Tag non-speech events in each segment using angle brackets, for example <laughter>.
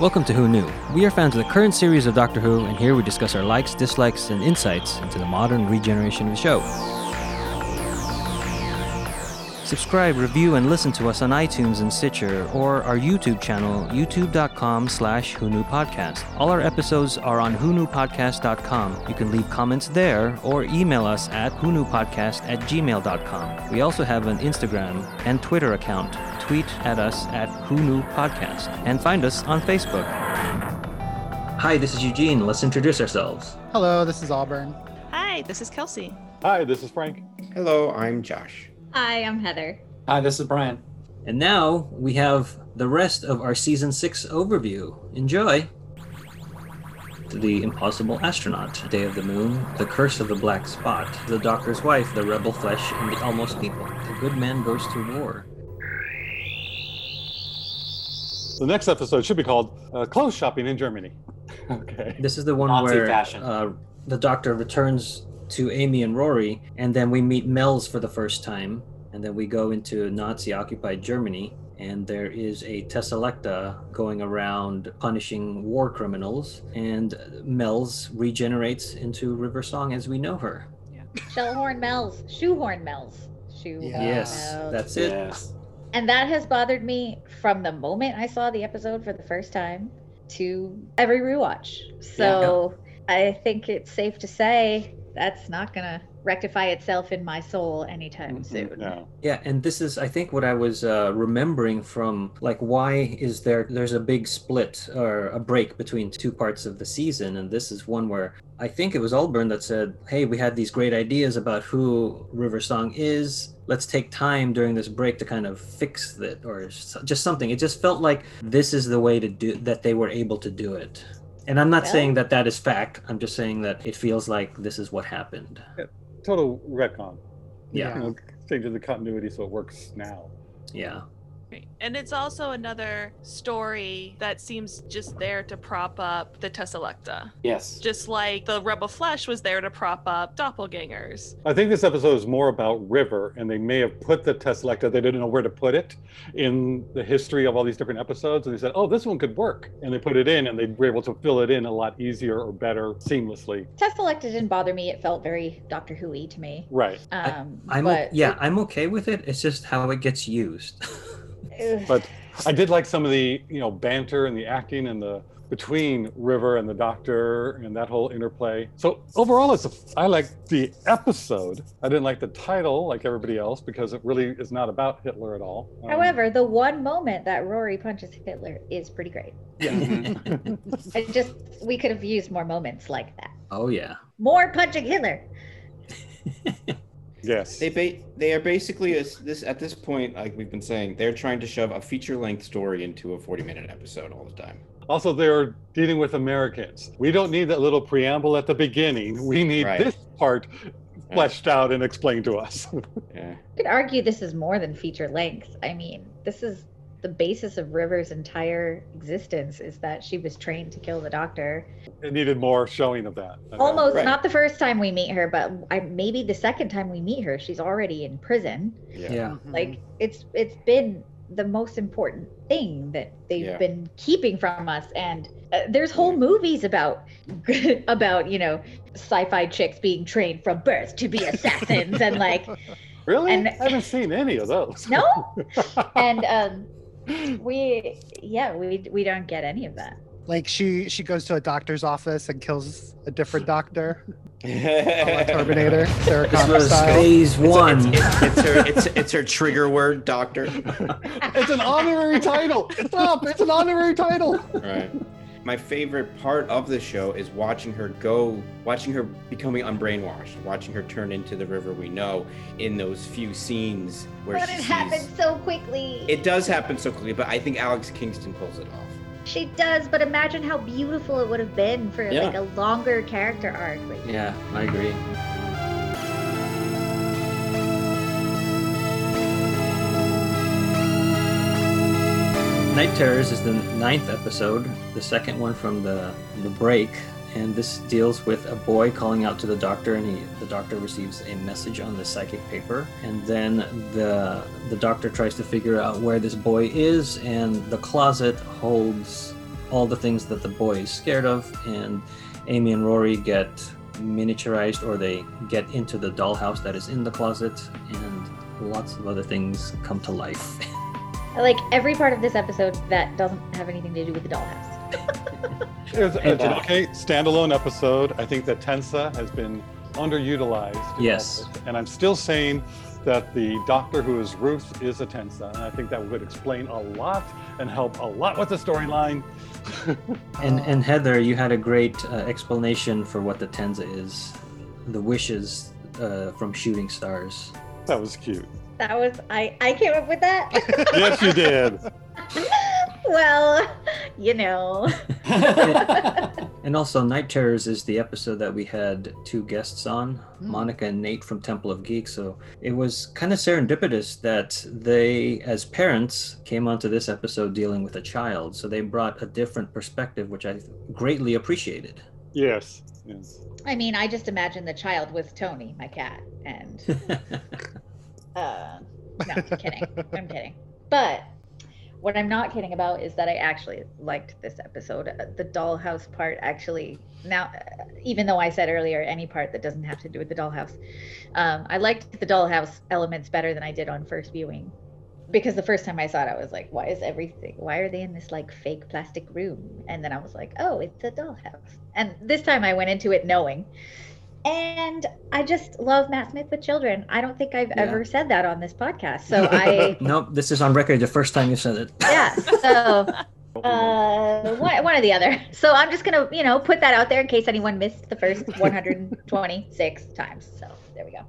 Welcome to Who Knew. We are fans of the current series of Doctor Who, and here we discuss our likes, dislikes, and insights into the modern regeneration of the show. Subscribe, review, and listen to us on iTunes and Stitcher, or our YouTube channel, youtube.com slash Podcast. All our episodes are on whoknewpodcast.com. You can leave comments there or email us at whoknewpodcast at gmail.com. We also have an Instagram and Twitter account. Tweet at us at Podcast and find us on Facebook. Hi, this is Eugene. Let's introduce ourselves. Hello, this is Auburn. Hi, this is Kelsey. Hi, this is Frank. Hello, I'm Josh. Hi, I'm Heather. Hi, this is Brian. And now we have the rest of our season six overview. Enjoy. The Impossible Astronaut, Day of the Moon, The Curse of the Black Spot, The Doctor's Wife, The Rebel Flesh, and The Almost People. The Good Man Goes to War. The next episode should be called uh, Clothes Shopping in Germany. <laughs> okay. This is the one Nazi where fashion. uh, the Doctor returns to Amy and Rory, and then we meet Mels for the first time, and then we go into Nazi-occupied Germany, and there is a Teselecta going around punishing war criminals, and Mels regenerates into River Song as we know her. Yeah. Shellhorn Mels, Shoehorn Mels, Shoehorn Yes, Mels. that's it. Yes. and that has bothered me from the moment I saw the episode for the first time to every rewatch. So I think it's safe to say that's not gonna rectify itself in my soul anytime soon. No. Yeah, and this is I think what I was uh, remembering from like why is there there's a big split or a break between two parts of the season, and this is one where I think it was Auburn that said, "Hey, we had these great ideas about who River Song is. Let's take time during this break to kind of fix it, or just something." It just felt like this is the way to do that. They were able to do it. And I'm not Well- saying that that is fact. I'm just saying that it feels like this is what happened. Total retcon. Yeah. You know, changes the continuity so it works now. Yeah. Right. And it's also another story that seems just there to prop up the Teselecta. Yes. Just like the Rebel Flesh was there to prop up doppelgangers. I think this episode is more about River, and they may have put the Teselecta, they didn't know where to put it in the history of all these different episodes. And they said, oh, this one could work. And they put it in, and they were able to fill it in a lot easier or better seamlessly. Teselecta didn't bother me. It felt very Doctor Who-y to me. Right. Um, I'm o- but yeah, I'm okay with it. It's just how it gets used. <laughs> ugh, But I did like some of the, you know, banter and the acting and the between River and the Doctor and that whole interplay. So overall, it's a, I like the episode. I didn't like the title like everybody else because it really is not about Hitler at all. Um, however, the one moment that Rory punches Hitler is pretty great. Yeah. <laughs> I just we could have used more moments like that. oh yeah. More punching Hitler. <laughs> yes, They ba- they are basically a, this at this point, like we've been saying, they're trying to shove a feature length story into a 40 minute episode all the time. Also, they're dealing with Americans. We don't need that little preamble at the beginning. We need Right. this part fleshed out and explained to us. <laughs> Yeah. You could argue this is more than feature length. I mean, this is the basis of River's entire existence is that she was trained to kill the doctor. it needed more showing of that. Almost Right. not the first time we meet her, but I, maybe the second time we meet her, she's already in prison. Yeah. Yeah. Like it's it's been the most important thing that they've Yeah. been keeping from us and uh, there's whole movies about <laughs> about you know sci-fi chicks being trained from birth to be assassins and like <laughs> Really? And- I haven't seen any of those. no <laughs> and um <laughs> we yeah we we don't get any of that Like she she goes to a doctor's office and kills a different doctor, <laughs> Terminator. Terminator, Sarah This Connor was style. phase one. It's, it's, it's her it's, it's her trigger word, doctor. <laughs> it's an honorary title. Stop! It's an honorary title. Right. My favorite part of the show is watching her go, watching her becoming unbrainwashed, watching her turn into the river we know in those few scenes where but she it sees- happens so quickly It does happen so quickly, but I think Alex Kingston pulls it off. she does but imagine how beautiful it would have been for Yeah. like a longer character arc like Yeah, I agree. Night Terrors is the ninth episode, the second one from the the break, and this deals with a boy calling out to the doctor, and he, the doctor receives a message on the psychic paper, and then the the doctor tries to figure out where this boy is, and the closet holds all the things that the boy is scared of, and Amy and Rory get miniaturized or they get into the dollhouse that is in the closet, and lots of other things come to life. <laughs> I like every part of this episode that doesn't have anything to do with the dollhouse. It was, it's an okay standalone episode. I think that Tenza has been underutilized. Yes. all. And I'm still saying that the doctor who is Ruth is a Tenza. And I think that would explain a lot and help a lot with the storyline. <laughs> And and Heather, you had a great uh, explanation for what the Tenza is, the wishes uh, from shooting stars. That was cute. That was I. I came up with that. <laughs> Yes, you did. <laughs> well, you know. <laughs> And also, Night Terrors is the episode that we had two guests on, hmm. Monica and Nate from Temple of Geek. So it was kind of serendipitous that they, as parents, came onto this episode dealing with a child. So they brought a different perspective, which I greatly appreciated. Yes. Yes. I mean, I just imagine the child was Tony, my cat, and <laughs> uh, no, I'm kidding. I'm kidding. But what I'm not kidding about is that I actually liked this episode. Uh, The dollhouse part actually now, uh, even though I said earlier any part that doesn't have to do with the dollhouse, um, I liked the dollhouse elements better than I did on first viewing. Because the first time I saw it, I was like, "Why is everything? Why are they in this like fake plastic room?" And then I was like, "Oh, it's a dollhouse." And this time I went into it knowing. And I just love Matt Smith with children. I don't think I've Yeah. ever said that on this podcast. So <laughs> I, nope, this is on record the first time you said it. yeah. So <laughs> uh, one, one or the other. So I'm just gonna, you know, put that out there in case anyone missed the first <laughs> 126 times. So there we go.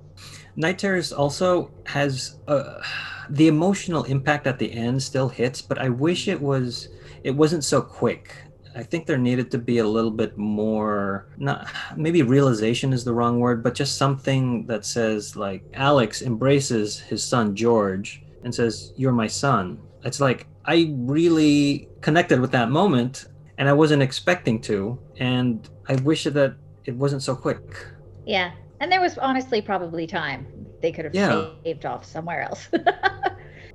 Night Terrors also has uh, the emotional impact at the end still hits, but I wish it was it wasn't so quick. I think there needed to be a little bit more not maybe realization is the wrong word, but just something that says like Alex embraces his son George and says, "You're my son." It's like I really connected with that moment and I wasn't expecting to and I wish that it wasn't so quick. Yeah. And there was honestly probably time they could have Yeah. saved off somewhere else. <laughs>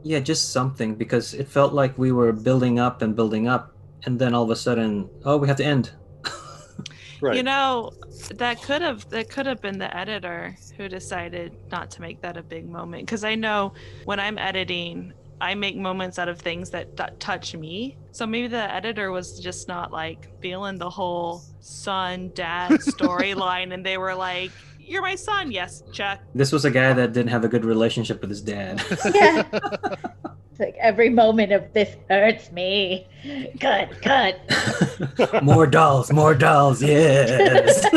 Yeah, just something because it felt like we were building up and building up, and then all of a sudden, oh, we have to end. <laughs> Right. You know, that could have that could have been the editor who decided not to make that a big moment. Because I know when I'm editing, I make moments out of things that t- touch me. So maybe the editor was just not like feeling the whole son dad <laughs> storyline, and they were like, "You're my son, yes, check." This was a guy that didn't have a good relationship with his dad. <laughs> yeah. It's like every moment of this hurts me. Cut, cut. <laughs> more dolls, more dolls, yes. <laughs>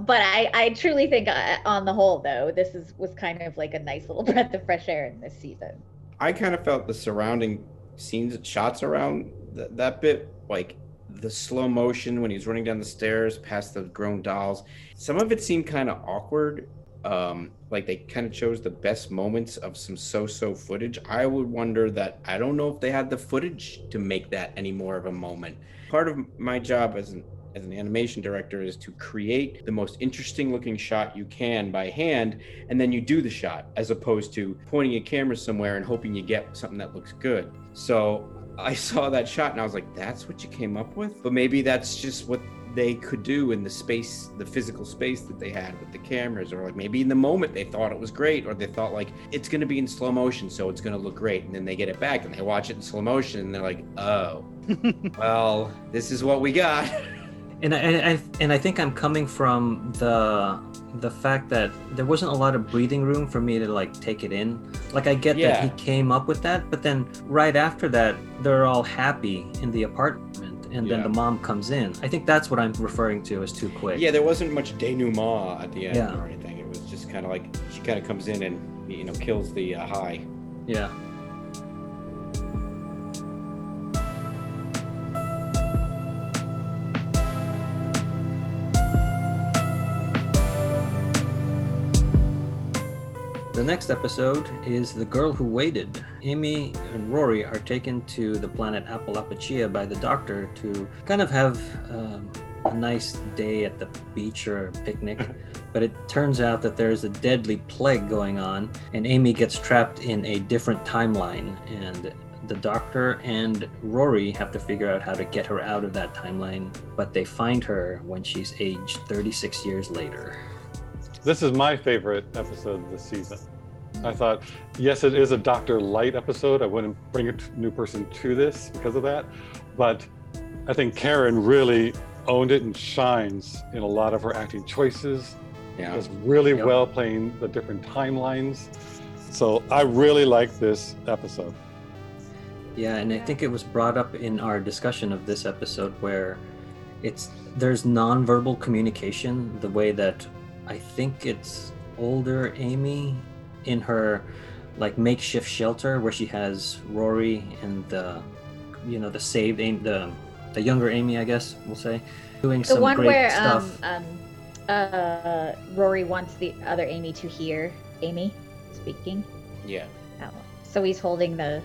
But I, I truly think uh, on the whole though this is was kind of like a nice little breath of fresh air in this season I kind of felt the surrounding scenes, shots around th- that bit, like the slow motion when he's running down the stairs past the grown dolls. Some of it seemed kind of awkward. Um, like they kind of chose the best moments of some so-so footage. I would wonder that I don't know if they had the footage to make that any more of a moment. Part of my job as an as an animation director is to create the most interesting looking shot you can by hand and then you do the shot as opposed to pointing a camera somewhere and hoping you get something that looks good. So I saw that shot and I was like, that's what you came up with? But maybe that's just what they could do in the space, the physical space that they had with the cameras, or like maybe in the moment they thought it was great, or they thought like it's gonna be in slow motion, so it's gonna look great. And then they get it back and they watch it in slow motion and they're like, oh, <laughs> well, this is what we got. And I, and I and I think I'm coming from the the fact that there wasn't a lot of breathing room for me to like take it in. Like I get Yeah. that he came up with that, but then right after that, they're all happy in the apartment, and then the mom comes in. I think that's what I'm referring to as too quick. Yeah, there wasn't much denouement at the end Yeah. or anything. It was just kind of like she kind of comes in and you know kills the uh, high. Yeah. Next episode is The Girl Who Waited. Amy and Rory are taken to the planet Apalapucia by the doctor to kind of have um, a nice day at the beach or a picnic. <laughs> but it turns out that there's a deadly plague going on, and Amy gets trapped in a different timeline. And the doctor and Rory have to figure out how to get her out of that timeline, but they find her when she's aged 36 years later. This is my favorite episode of the season. I thought, yes, it is a Doctor-lite episode. I wouldn't bring a new person to this because of that. But I think Karen really owned it and shines in a lot of her acting choices. Yeah. Does really Yep. well playing the different timelines. So I really like this episode. Yeah, and I think it was brought up in our discussion of this episode where it's there's nonverbal communication the way that I think it's older Amy in her like makeshift shelter where she has Rory and the you know the saved Amy the the younger Amy I guess we'll say doing The some one great where stuff. um, um, uh, Rory wants the other Amy to hear Amy speaking. Yeah. That one. So he's holding the.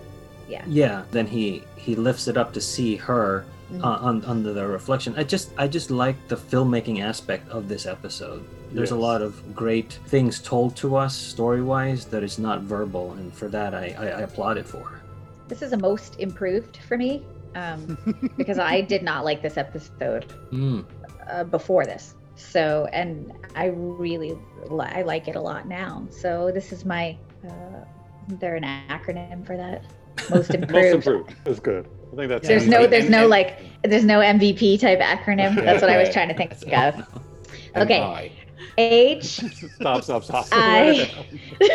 Yeah. yeah, then he he lifts it up to see her Mhm. uh, on under the reflection. I just I just like the filmmaking aspect of this episode. There's a lot of great things told to us story wise that is not verbal, and for that I, I, I applaud it for. This is a most improved for me um, <laughs> because I did not like this episode Mm. uh, before this. So, and I really li- I like it a lot now. So this is my. Uh, is there an acronym for that? Most <laughs> improved. Most improved is good. I think that's There's Yeah. no, there's no like, there's no MVP type acronym. That's what I was trying to think <laughs> of. Okay. I. H. stop, stop, stop. <laughs> I- <laughs>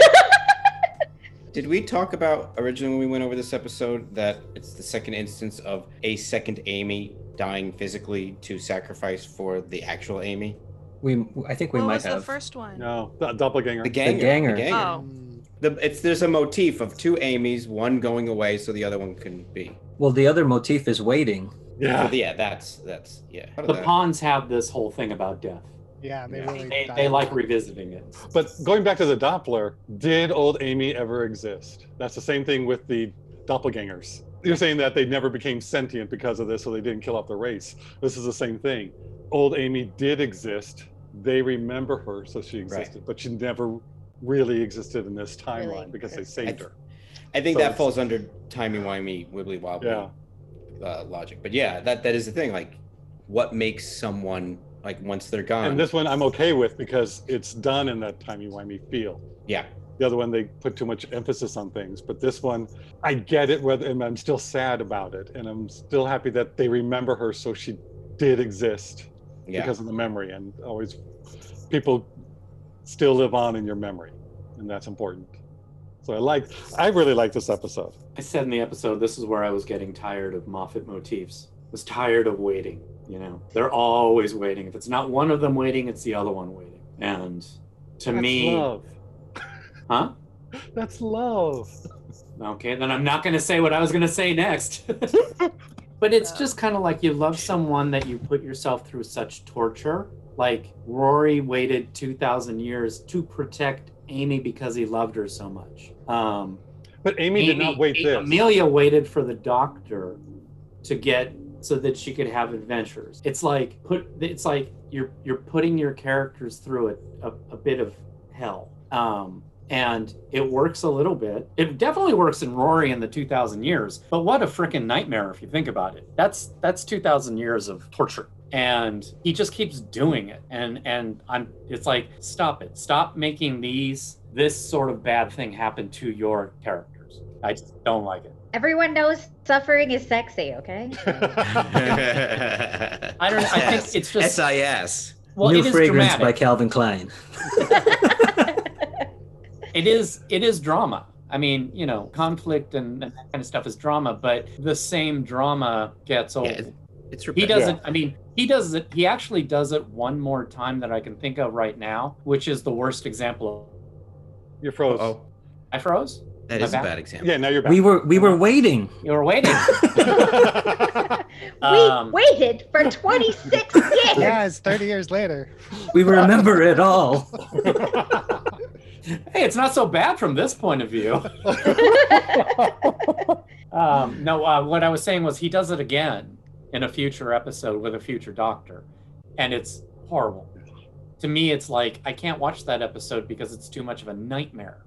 Did we talk about originally when we went over this episode that it's the second instance of a second Amy dying physically to sacrifice for the actual Amy? We I think we what might was have the first one? no, the doppelganger. The ganger. ganger. The ganger. Oh. The, it's there's a motif of two Amy's, one going away so the other one can be. Well, the other motif is waiting. Yeah. Yeah, that's that's yeah. The that- Ponds have this whole thing about death. Yeah, they Yeah. really. They, they like revisiting it. But going back to the Doppler, did old Amy ever exist? That's the same thing with the doppelgangers. You're saying that they never became sentient because of this, so they didn't kill off the race. This is the same thing. Old Amy did exist. They remember her, so she existed, but she never really existed in this timeline Really because they existed. saved her. I think So that falls under timey wimey wibbly wobbly Yeah. uh, logic. But yeah, that that is the thing. Like, what makes someone like once they're gone? And this one I'm okay with because it's done in that timey-wimey feel. yeah, The other one, they put too much emphasis on things. But this one, I get it, whether, and I'm still sad about it. And I'm still happy that they remember her so she did exist yeah. because of the memory. And always, people still live on in your memory. And that's important. So I like, I really like this episode. I said in the episode, this is where I was getting tired of Moffat motifs. I was tired of waiting. You know, they're always waiting. If it's not one of them waiting, it's the other one waiting. And to That's me, love. huh? That's love. Okay, then I'm not going to say what I was going to say next. <laughs> but it's just kind of like you love someone that you put yourself through such torture. Like Rory waited 2,000 years to protect Amy because he loved her so much. Um, But Amy, did not wait A- this. Amelia waited for the doctor to get so that she could have adventures. It's like put. It's like you're you're putting your characters through a, a, a bit of hell. Um, and it works a little bit. It definitely works in Rory in the 2,000 years. But what a freaking nightmare if you think about it. That's that's 2,000 years of torture. And he just keeps doing it. And and I'm it's like stop it. Stop making these this sort of bad thing happen to your characters. I just don't like it. Everyone knows suffering is sexy. Okay. <laughs> <laughs> I don't know. I think it's just SIS. well, New it is fragrance dramatic. by Calvin Klein. <laughs> it is it is drama i mean you know conflict and, and that kind of stuff is drama but the same drama gets old Yeah, it- It's he repetitive. does it i mean he does it he actually does it one more time that i can think of right now which is the worst example You froze. Oh, i froze that My is a bad. bad example. Yeah, now you're back. We were we were waiting. you were waiting <laughs> <laughs> we Um, waited for 26 <laughs> years. Yeah, it's 30 years later. We remember it all. hey it's not so bad from this point of view um, no uh, what i was saying was he does it again in a future episode with a future doctor and it's horrible to me it's like i can't watch that episode because it's too much of a nightmare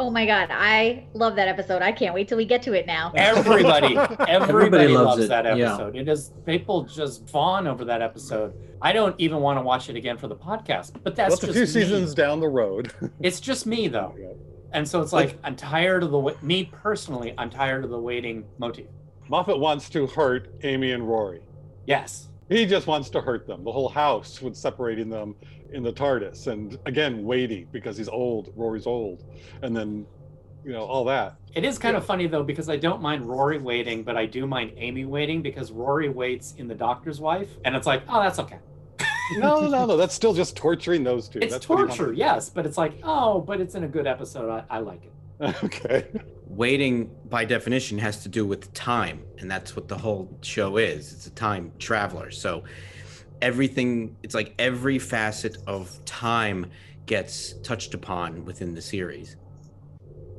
Oh my god, I love that episode. I can't wait till we get to it now. <laughs> <laughs> Everybody, everybody, loves loves, it, that yeah. episode. It is people just fawn over that episode. I don't even want to watch it again for the podcast. But that's Well, it's a just few me. seasons down the road. <laughs> It's just me though, and so it's like I'm tired of the wa- me personally. I'm tired of the waiting motif. Moffat wants to hurt Amy and Rory. Yes, He just wants to hurt them. The whole house was separating them in the TARDIS, and again waiting because he's old. Rory's old, and then, you know, all that. it is kind of funny though because I don't mind Rory waiting, but I do mind Amy waiting because Rory waits in the Doctor's Wife, and it's like, oh, that's okay. No, no, no. <laughs> That's still just torturing those two. It's That's what he wants torture, yes, but it's like, oh, but it's in a good episode. I, I like it. <laughs> Okay. Waiting, by definition, has to do with time, and that's what the whole show is. It's a time traveler. So everything, it's like every facet of time gets touched upon within the series.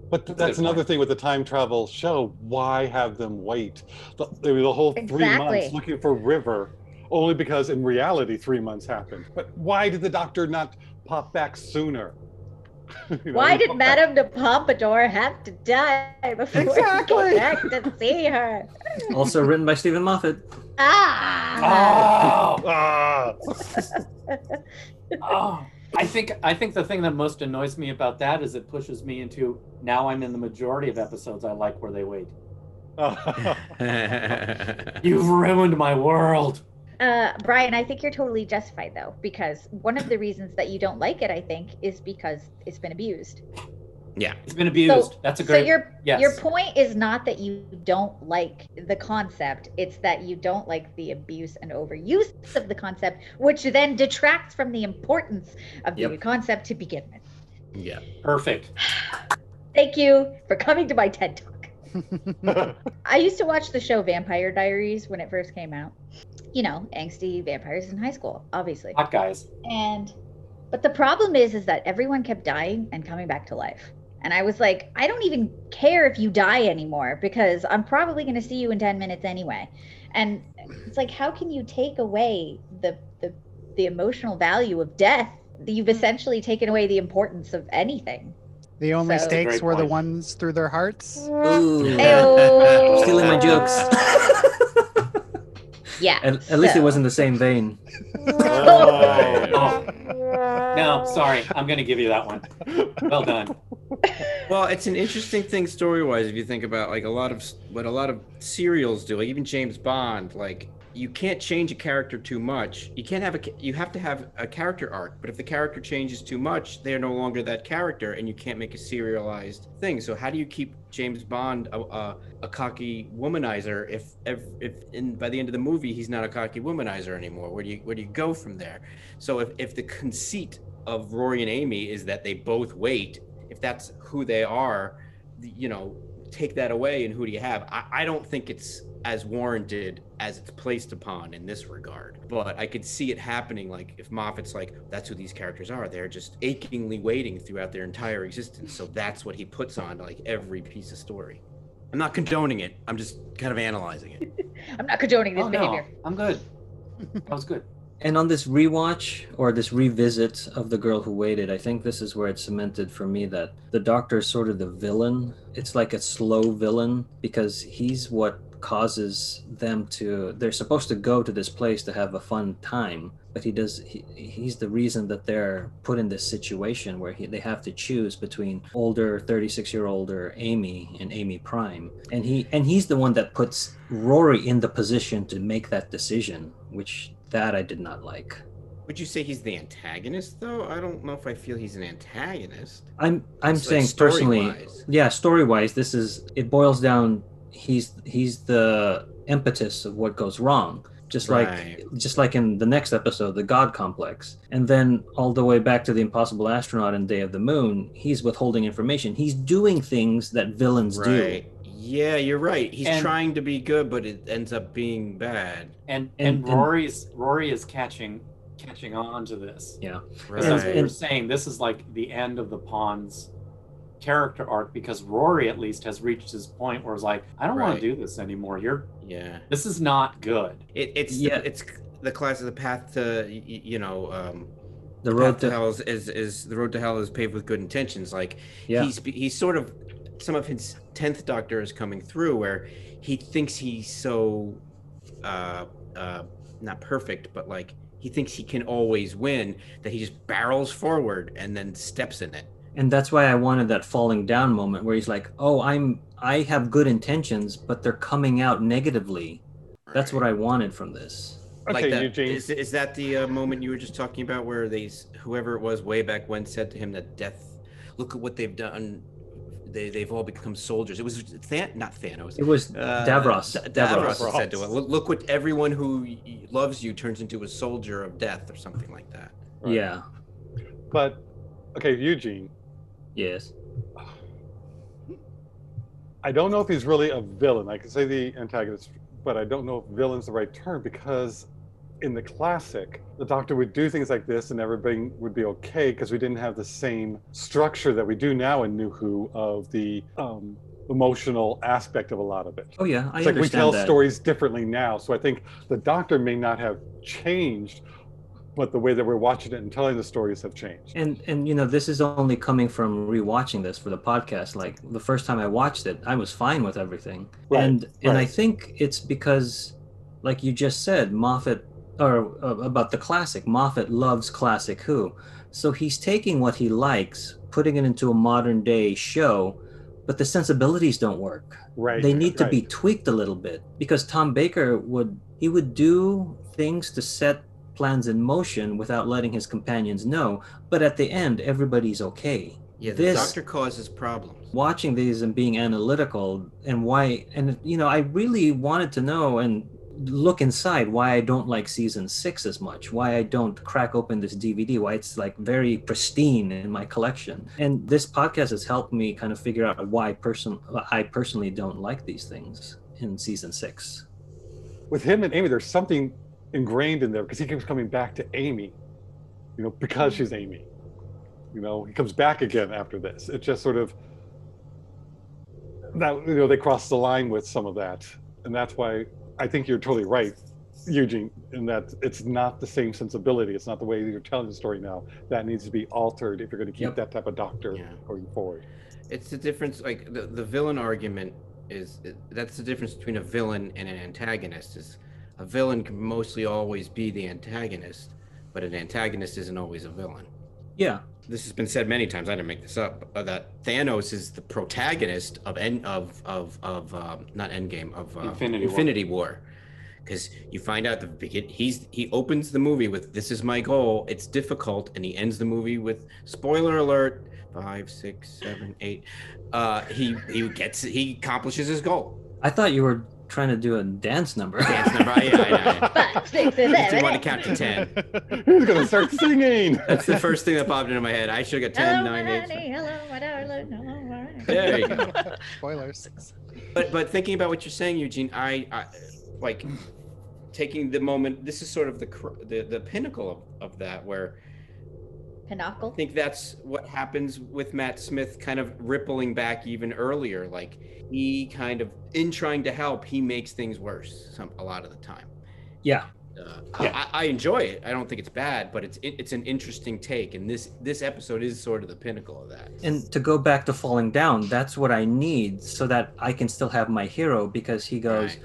But That's that's another point. thing with the time travel show. Why have them wait the, the whole three Exactly. months looking for River? Only because in reality, three months happened. But why did the doctor not pop back sooner? <laughs> You know, Why did Madame de Pompadour have to die before Exactly. we go back to see her? Also written by Steven Moffat. Ah! Oh, Ah! oh. <laughs> I think I think the thing that most annoys me about that is it pushes me into now I'm in the majority of episodes I like where they wait. <laughs> You've ruined my world. Uh, Brian, I think you're totally justified though, because one of the reasons that you don't like it, I think, is because it's been abused. yeah. It's been abused. That's a great. So great. your yes. your point is not that you don't like the concept; it's that you don't like the abuse and overuse of the concept, which then detracts from the importance of the Yep. concept to begin with. Yeah. Perfect. <sighs> Thank you for coming to my TED Talk. <laughs> I used to watch the show Vampire Diaries when it first came out. You know, angsty vampires in high school, obviously. Hot guys. And but the problem is is that everyone kept dying and coming back to life. And I was like, I don't even care if you die anymore because I'm probably going to see you in 10 minutes anyway. And it's like how can you take away the the the emotional value of death? You've mm. essentially taken away the importance of anything. The only So- stakes Great were the ones through their hearts. Ooh. <laughs> Stealing my jokes. <laughs> Yeah. At, at least it was in the same vein. Oh. No, sorry. I'm going to give you that one. Well done. Well, it's an interesting thing story wise if you think about like a lot of what a lot of serials do, like even James Bond, like you can't change a character too much. You can't have a you have to have a character arc, but if the character changes too much, they're no longer that character and you can't make a serialized thing. So how do you keep James Bond a, a, a cocky womanizer if if, if in by the end of the movie he's not a cocky womanizer anymore? Where do you where do you go from there? So if if the conceit of Rory and Amy is that they both wait if that's who they are, you know, take that away and who do you have? I, I don't think it's as warranted as it's placed upon in this regard. But I could see it happening like if Moffat's like, that's who these characters are. They're just achingly waiting throughout their entire existence. So that's what he puts on like every piece of story. I'm not condoning it. I'm just kind of analyzing it. <laughs> I'm not condoning this Oh, no. behavior. I'm good. <laughs> That was good. And on this rewatch or this revisit of The Girl Who Waited, I think this is where it's cemented for me that the doctor is sort of the villain. It's like a slow villain because he's what causes them to they're supposed to go to this place to have a fun time but he does he, he's the reason that they're put in this situation where he, they have to choose between older 36 year older amy and amy prime and he and he's the one that puts rory in the position to make that decision which that i did not like Would you say he's the antagonist though? I don't know if I feel he's an antagonist. i'm i'm It's like saying personally yeah story wise this is it boils down he's he's the impetus of what goes wrong just like Right. just like in the next episode the god complex and then all the way back to the impossible astronaut and day of the moon he's withholding information he's doing things that villains do Yeah, you're right. He's And- trying to be good, but it ends up being bad. And And- and, and- Rory's Rory is catching catching on to this. yeah Because that's what you're saying. This is like the end of the Ponds character arc because Rory at least has reached his point where it's like, I don't want to do this anymore. You're Yeah. this is not good. It, it's Yeah. it's the class of the path to y- y- you know um, The road to to hell is, is is the road to hell is paved with good intentions. Like yeah. he's he's sort of some of his tenth Doctor is coming through where he thinks he's so uh uh not perfect, but like he thinks he can always win that he just barrels forward and then steps in it. And that's why I wanted that falling down moment where he's like, "Oh, I'm I have good intentions, but they're coming out negatively." That's what I wanted from this. Okay, like that, Eugene. Is, is that the uh, moment you were just talking about where these whoever it was way back when, said to him that death, look at what they've done. They they've all become soldiers. It was Than, not Thanos. It was Uh, Davros. D- Davros. Davros said to him, look, look what everyone who loves you turns into a soldier of death or something like that. Right. Yeah. But okay, Eugene. Yes. I don't know if he's really a villain. I could say the antagonist, but I don't know if villain's the right term because in the classic, the Doctor would do things like this and everything would be okay because we didn't have the same structure that we do now in New Who of the um, emotional aspect of a lot of it. Oh yeah, I It's like we tell that. stories differently now. So I think the Doctor may not have changed, but the way that we're watching it and telling the stories have changed. And and you know, this is only coming from rewatching this for the podcast. Like the first time I watched it, I was fine with everything. Right, and and I think it's because like you just said, Moffat or uh, about the classic, Moffat loves classic Who. So he's taking what he likes, putting it into a modern day show, but the sensibilities don't work. Right. they need to be tweaked a little bit because Tom Baker would he would do things to set plans in motion without letting his companions know but at the end everybody's okay. Yeah, the This- Doctor causes problems. watching these and being analytical and why and you know I really wanted to know and look inside why I don't like season 6 as much why I don't crack open this DVD why it's like very pristine in my collection. And this podcast has helped me kind of figure out why person I personally don't like these things in season 6 with him and Amy, there's something ingrained in there because he keeps coming back to Amy, you know, because mm. she's Amy. You know, he comes back again after this. It just sort of that you know they cross the line with some of that, and that's why I think you're totally right, Eugene, in that it's not the same sensibility. It's not the way you're telling the story now. That needs to be altered if you're going to keep Yep. that type of doctor Yeah. going forward. It's the difference. Like the, the villain argument is that's the difference between a villain and an antagonist. Is a villain can mostly always be the antagonist, but an antagonist isn't always a villain. yeah This has been said many times. I didn't make this up. Uh, that Thanos is the protagonist of en- of of of um, not Endgame of uh, Infinity Infinity War. Because you find out the begin, he's he opens the movie with "This is my goal." It's difficult, and he ends the movie with spoiler alert: five, six, seven, eight. Uh, he he gets he accomplishes his goal. I thought you were trying to do a dance number <laughs> Dance number. Yeah, I know. I know. Five, six, and I seven. want to count to ten. He's going to start singing. <laughs> That's the first thing that popped into my head. I should have got Hello, 10, my 9, 8. honey. Hello, my darling. Hello, my. There you go. <laughs> Spoilers. But but thinking about what you're saying, Eugene, I, I like taking the moment. This is sort of the the, the pinnacle of, of that, where I think that's what happens with Matt Smith, kind of rippling back even earlier. Like he kind of, in trying to help, he makes things worse some a lot of the time. yeah Uh, Yeah. I, I enjoy it. I don't think it's bad, but it's it, it's an interesting take, and this this episode is sort of the pinnacle of that. and to go back to falling down that's what i need so that i can still have my hero because he goes Right.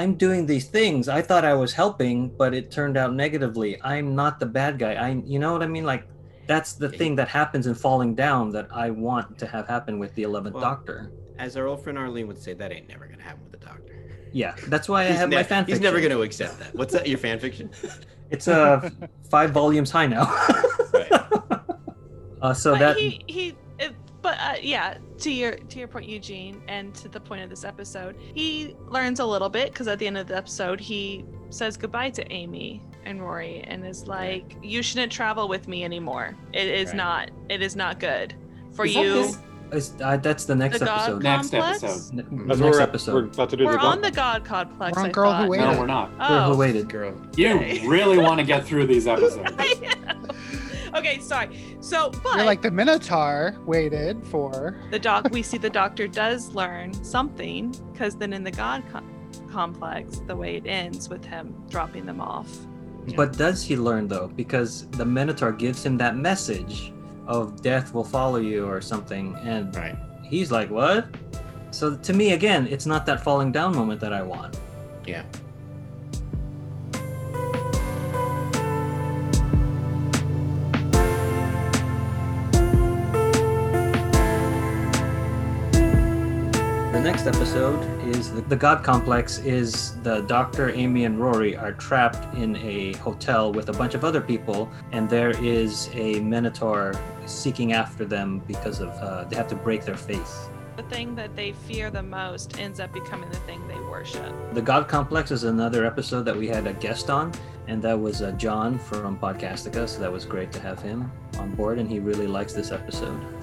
i'm doing these things i thought i was helping but it turned out negatively i'm not the bad guy i you know what i mean like that's the Yeah. thing that happens in falling down that i want to have happen with the 11th Well, doctor As our old friend Arlene would say, that ain't never gonna happen with the Doctor. yeah that's why i He's, have my nev- fan he's never going to accept that. What's that? Your fan fiction? <laughs> it's uh five volumes high now Right. <laughs> uh so but that he he it, but uh, yeah to your to your point eugene and to the point of this episode he learns a little bit because at the end of the episode he says goodbye to amy and rory and is like you shouldn't travel with me anymore it is Right. not it is not good for Is you this- is, uh, that's the next the god episode Next complex episode. Ne- That's next what we're, we're episode about to do. we're the on doc- the god complex We're on I Girl Who. Waited. No, we're not. Girl who oh waited Girl. You <laughs> really want to get through these <laughs> episodes. I know. okay sorry so but You're like the Minotaur waited for. the doc we see the doctor does learn something because then in the god com- complex the way it ends with him dropping them off But does he learn though? Because the Minotaur gives him that message of death will follow you or something, and Right. he's like, "What?" So to me, again, it's not that falling down moment that I want. Yeah. Next episode is the, the God Complex. Is the Doctor, Amy, and Rory are trapped in a hotel with a bunch of other people, and there is a Minotaur seeking after them because of uh, they have to break their faith. The thing that they fear the most ends up becoming the thing they worship. The God Complex is another episode that we had a guest on, and that was uh, John from Podcastica. So that was great to have him on board, and he really likes this episode.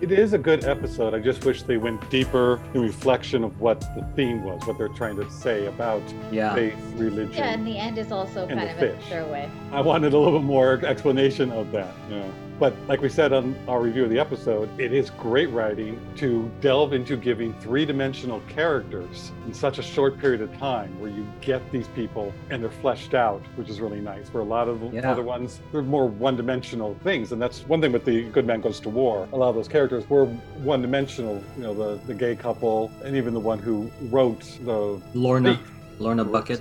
It is a good episode. I just wish they went deeper in reflection of what the theme was, what they're trying to say about Yeah. faith, religion. Yeah, and the end is also kind the of a fish. throwaway. I wanted a little bit more explanation of that. Yeah. But like we said on our review of the episode, it is great writing to delve into giving three dimensional characters in such a short period of time where you get these people and they're fleshed out, which is really nice. Where a lot of the Yeah. other ones, they're more one dimensional things. And that's one thing with The Good Man Goes to War. A lot of those characters were one dimensional, you know, the, the gay couple and even the one who wrote the Lorna, Thief. Lorna Bucket.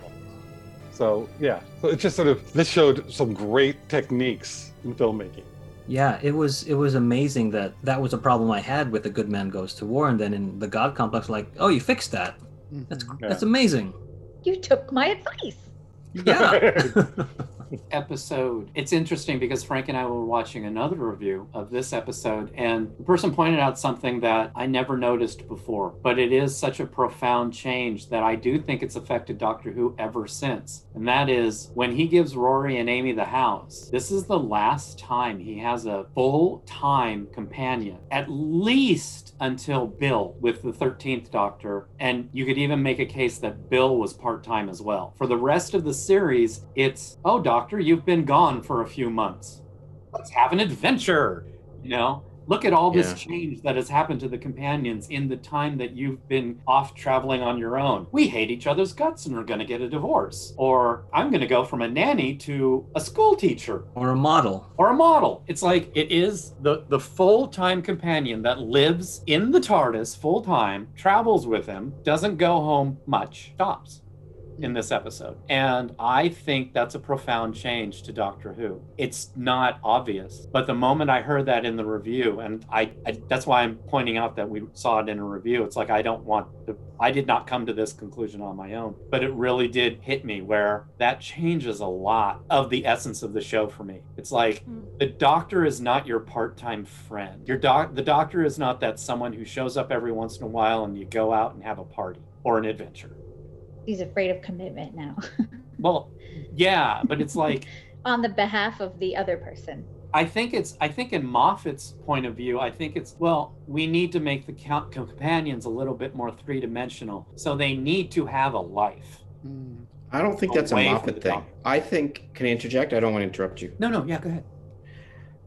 So yeah, so it's just sort of this showed some great techniques in filmmaking. Yeah, it was it was amazing that that was a problem I had with the Good Man Goes to War, and then in the God Complex, like, oh, you fixed that. That's Mhm. Yeah. that's amazing. You took my advice. Yeah. <laughs> <laughs> episode. It's interesting because Frank and I were watching another review of this episode, and the person pointed out something that I never noticed before, but it is such a profound change that I do think it's affected Doctor Who ever since. And that is when he gives Rory and Amy the house, this is the last time he has a full time companion, at least until Bill with the 13th Doctor. And you could even make a case that Bill was part time as well. For the rest of the series, it's, oh, Doctor, you've been gone for a few months. Let's have an adventure. You know, look at all this Yeah. change that has happened to the companions in the time that you've been off traveling on your own. We hate each other's guts and are going to get a divorce. Or I'm going to go from a nanny to a school teacher or a model. or a model. It's like it is the the full time companion that lives in the TARDIS full time, travels with him, doesn't go home much, stops in this episode. And I think that's a profound change to Doctor Who. It's not obvious, but the moment I heard that in the review, and I, I that's why I'm pointing out that we saw it in a review. It's like I don't want to. I did not come to this conclusion on my own, but it really did hit me where that changes a lot of the essence of the show for me. It's like hmm. the doctor is not your part-time friend. Your doc the doctor is not that someone who shows up every once in a while and you go out and have a party or an adventure. He's afraid of commitment now <laughs> Well, yeah, but it's like <laughs> on the behalf of the other person. I think it's I think in Moffat's point of view, I think it's well, we need to make the count companions a little bit more three-dimensional. So they need to have a life. Mm. I don't think that's a Away Moffat thing. doctor. I think. Can I interject? I don't want to interrupt you. No, no, yeah, go ahead.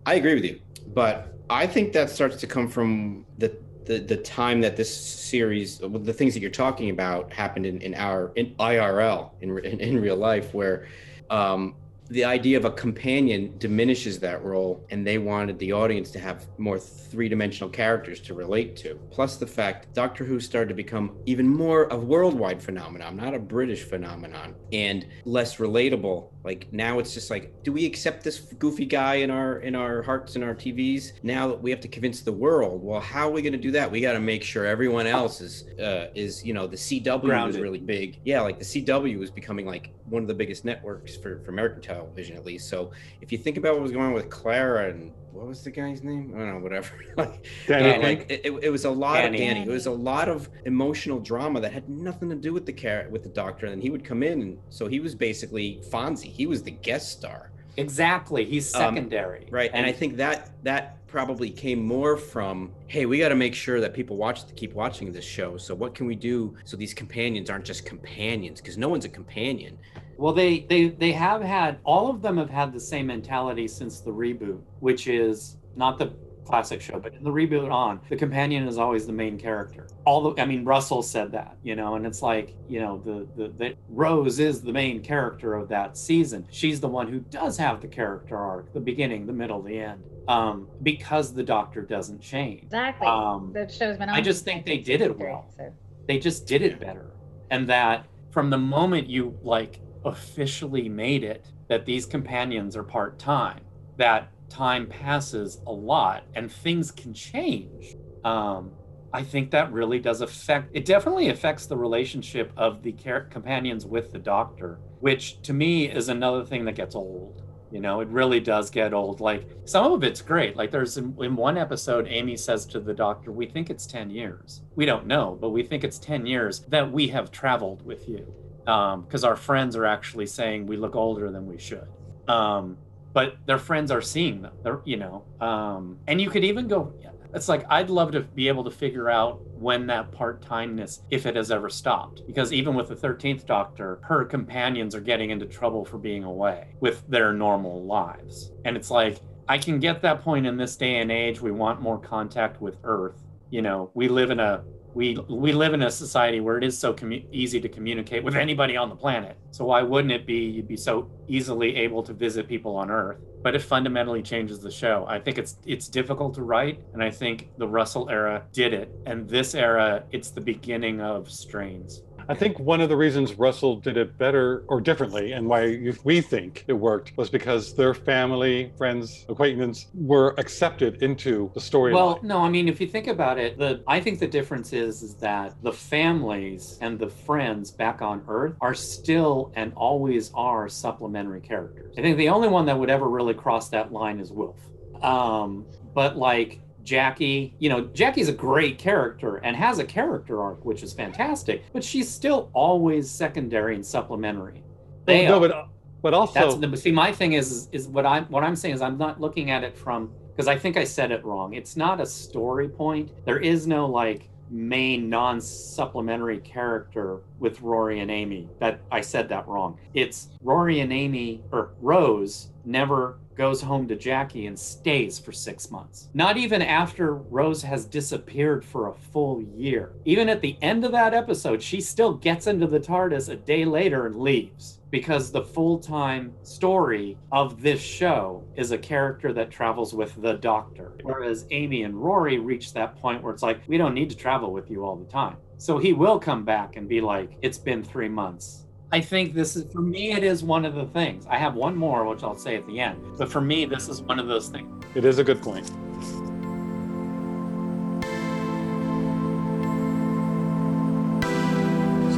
I agree with you, but I think that starts to come from the the, the time that this series, the things that you're talking about, happened in, in our in IRL in, in in real life, where um, the idea of a companion diminishes that role, and they wanted the audience to have more three dimensional characters to relate to. Plus, the fact Doctor Who started to become even more a worldwide phenomenon, not a British phenomenon, and less relatable. Like now, it's just like, do we accept this goofy guy in our in our hearts and our TVs? Now that we have to convince the world. Well, how are we going to do that? We got to make sure everyone else is uh, is you know the CW was Grounded. really big. Yeah, like the CW is becoming like one of the biggest networks for, for American television at least. So if you think about what was going on with Clara and what was the guy's name? I don't know, whatever. <laughs> like, Danny uh, like it, it- it was a lot Danny. of Danny. It was a lot of emotional drama that had nothing to do with the car with the doctor. And he would come in, and so he was basically Fonzie. He was the guest star, Exactly. He's Um, secondary. right? And I think that that probably came more from, hey, we got to make sure that people watch keep watching this show. So what can we do so these companions aren't just companions? Because no one's a companion. Well, they they they have had all of them have had the same mentality since the reboot, which is not the classic show, but in the reboot on, the companion is always the main character. All the, I mean, Russell said that, you know, and it's like, you know, the, the, the Rose is the main character of that season. She's the one who does have the character arc, the beginning, the middle, the end, um, because the Doctor doesn't change. Exactly. Um, the show's been on. I just think they did it well. So. They just did it better, and that from the moment you like officially made it that these companions are part time, that time passes a lot and things can change. Um, I think that really does affect it definitely affects the relationship of the car- companions with the doctor, which to me is another thing that gets old. You know, it really does get old. Like some of it's great. Like there's in, in one episode, Amy says to the doctor, We think it's 10 years. We don't know, but we think it's 10 years that we have traveled with you. Because our friends are actually saying we look older than we should. Um, but their friends are seeing them. They're, you know, um, and you could even go. It's like I'd love to be able to figure out when that part-timeness, if it has ever stopped, because even with the Thirteenth Doctor, her companions are getting into trouble for being away with their normal lives, and it's like I can get that point in this day and age. We want more contact with Earth. You know, we live in a we we live in a society where it is so commu- easy to communicate with anybody on the planet. So why wouldn't it be you'd be so easily able to visit people on Earth? But it fundamentally changes the show. I think it's it's difficult to write, and I think the Russell era did it, and this era it's the beginning of strains. I think one of the reasons Russell did it better or differently, and why we think it worked, was because their family, friends, acquaintances were accepted into the story. Well, no, I mean, if you think about it, the I think the difference is is that the families and the friends back on Earth are still and always are supplementary characters. I think the only one that would ever really cross that line is Wilf. Um, but like Jackie, you know, Jackie's a great character and has a character arc, which is fantastic, but she's still always secondary and supplementary. They no, but uh, but also That's the see. My thing is, is is what I'm what I'm saying is I'm not looking at it from because I think I said it wrong. It's not a story point. There is no like main non-supplementary character with Rory and Amy. That I said that wrong. It's Rory and Amy or Rose never goes home to Jackie and stays for six months. Not even after Rose has disappeared for a full year. Even at the end of that episode, she still gets into the TARDIS a day later and leaves because the full-time story of this show is a character that travels with the doctor whereas amy and rory reach that point where it's like we don't need to travel with you all the time so he will come back and be like it's been three months i think this is for me it is one of the things i have one more which i'll say at the end but for me this is one of those things it is a good point.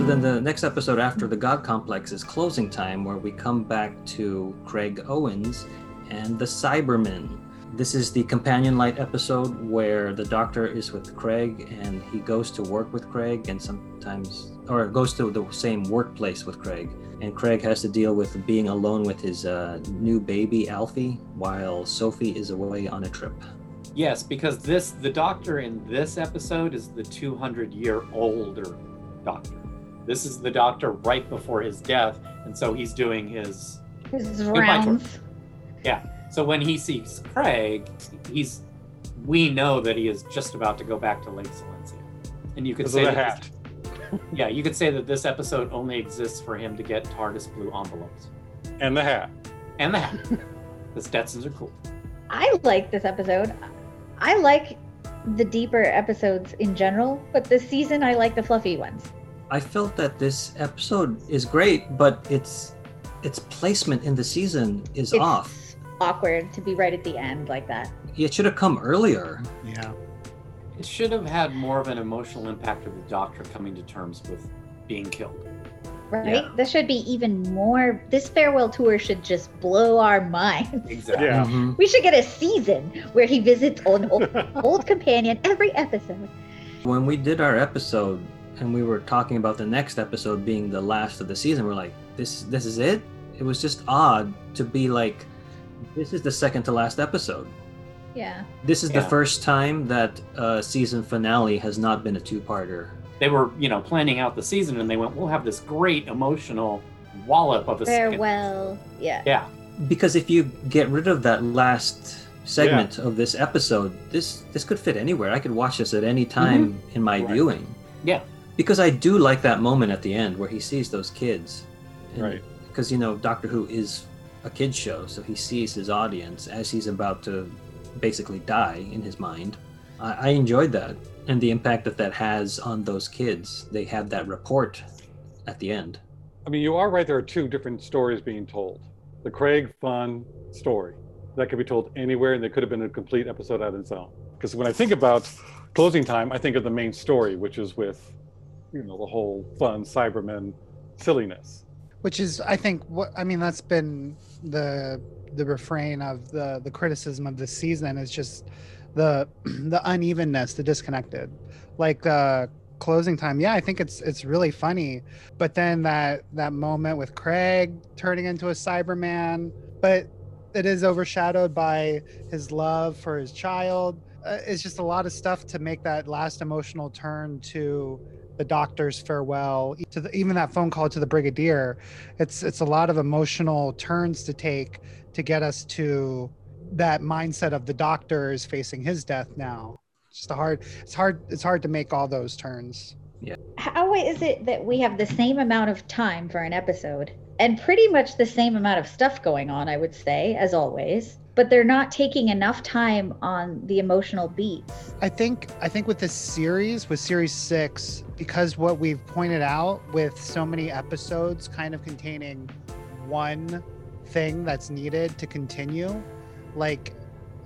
So then the next episode after the God Complex is closing time, where we come back to Craig Owens and the Cybermen. This is the companion light episode where the doctor is with Craig and he goes to work with Craig and sometimes, or goes to the same workplace with Craig. And Craig has to deal with being alone with his uh, new baby, Alfie, while Sophie is away on a trip. yes because this the doctor in this episode is the 200 year older doctor this is the doctor right before his death and so he's doing his His Goodbye, George. rounds. So when he sees Craig, he's we know that he is just about to go back to Lake Silencio. And you could say that hat. this- yeah, you could say that this episode only exists for him to get TARDIS blue envelopes. And the hat. And the hat. the Stetsons are cool. I like this episode. I like the deeper episodes in general, but this season I like the fluffy ones. I felt that this episode is great, but its its placement in the season is It's off. Awkward to be right at the end like that. It should have come earlier. Yeah. It should have had more of an emotional impact of the Doctor coming to terms with being killed. Right? Yeah. This should be even more. This farewell tour should just blow our minds. Exactly. Yeah. Mhm. We should get a season where he visits an old, <laughs> old companion every episode. When we did our episode and we were talking about the next episode being the last of the season, we're like, this this is it? It was just odd to be like, this is the second to last episode. Yeah. This is the first time that uh, season finale has not been a two-parter. They were, you know, planning out the season and they went, We'll have this great emotional wallop of a second. Farewell. Yeah. Yeah. Because if you get rid of that last segment of this episode, this this could fit anywhere. I could watch this at any time in my Right. viewing. Yeah. Because I do like that moment at the end where he sees those kids. And- Right. Because you know, Doctor Who is a kids show, so he sees his audience as he's about to basically die in his mind. I, I enjoyed that and the impact that that has on those kids. They have that report at the end. I mean, you are right. There are two different stories being told. The Craig fun story that could be told anywhere, and they could have been a complete episode on its own. Because when I think about closing time, I think of the main story, which is with, you know, the whole fun Cybermen silliness. which is i think what i mean that's been the the refrain of the the criticism of this season is just the <clears throat> the unevenness the disconnected. Like uh closing time yeah i think it's it's really funny but then that that moment with craig turning into a cyberman but it is overshadowed by his love for his child. Uh, it's just a lot of stuff to make that last emotional turn to the doctor's farewell to the, even that phone call to the brigadier it's it's a lot of emotional turns to take to get us to that mindset of the doctor is facing his death now. It's just a hard it's hard it's hard to make all those turns. Yeah. How is it that we have the same amount of time for an episode and pretty much the same amount of stuff going on, I would say, as always, but they're not taking enough time on the emotional beats? I think I think with this series, with series six, because what we've pointed out with so many episodes kind of containing one thing that's needed to continue, like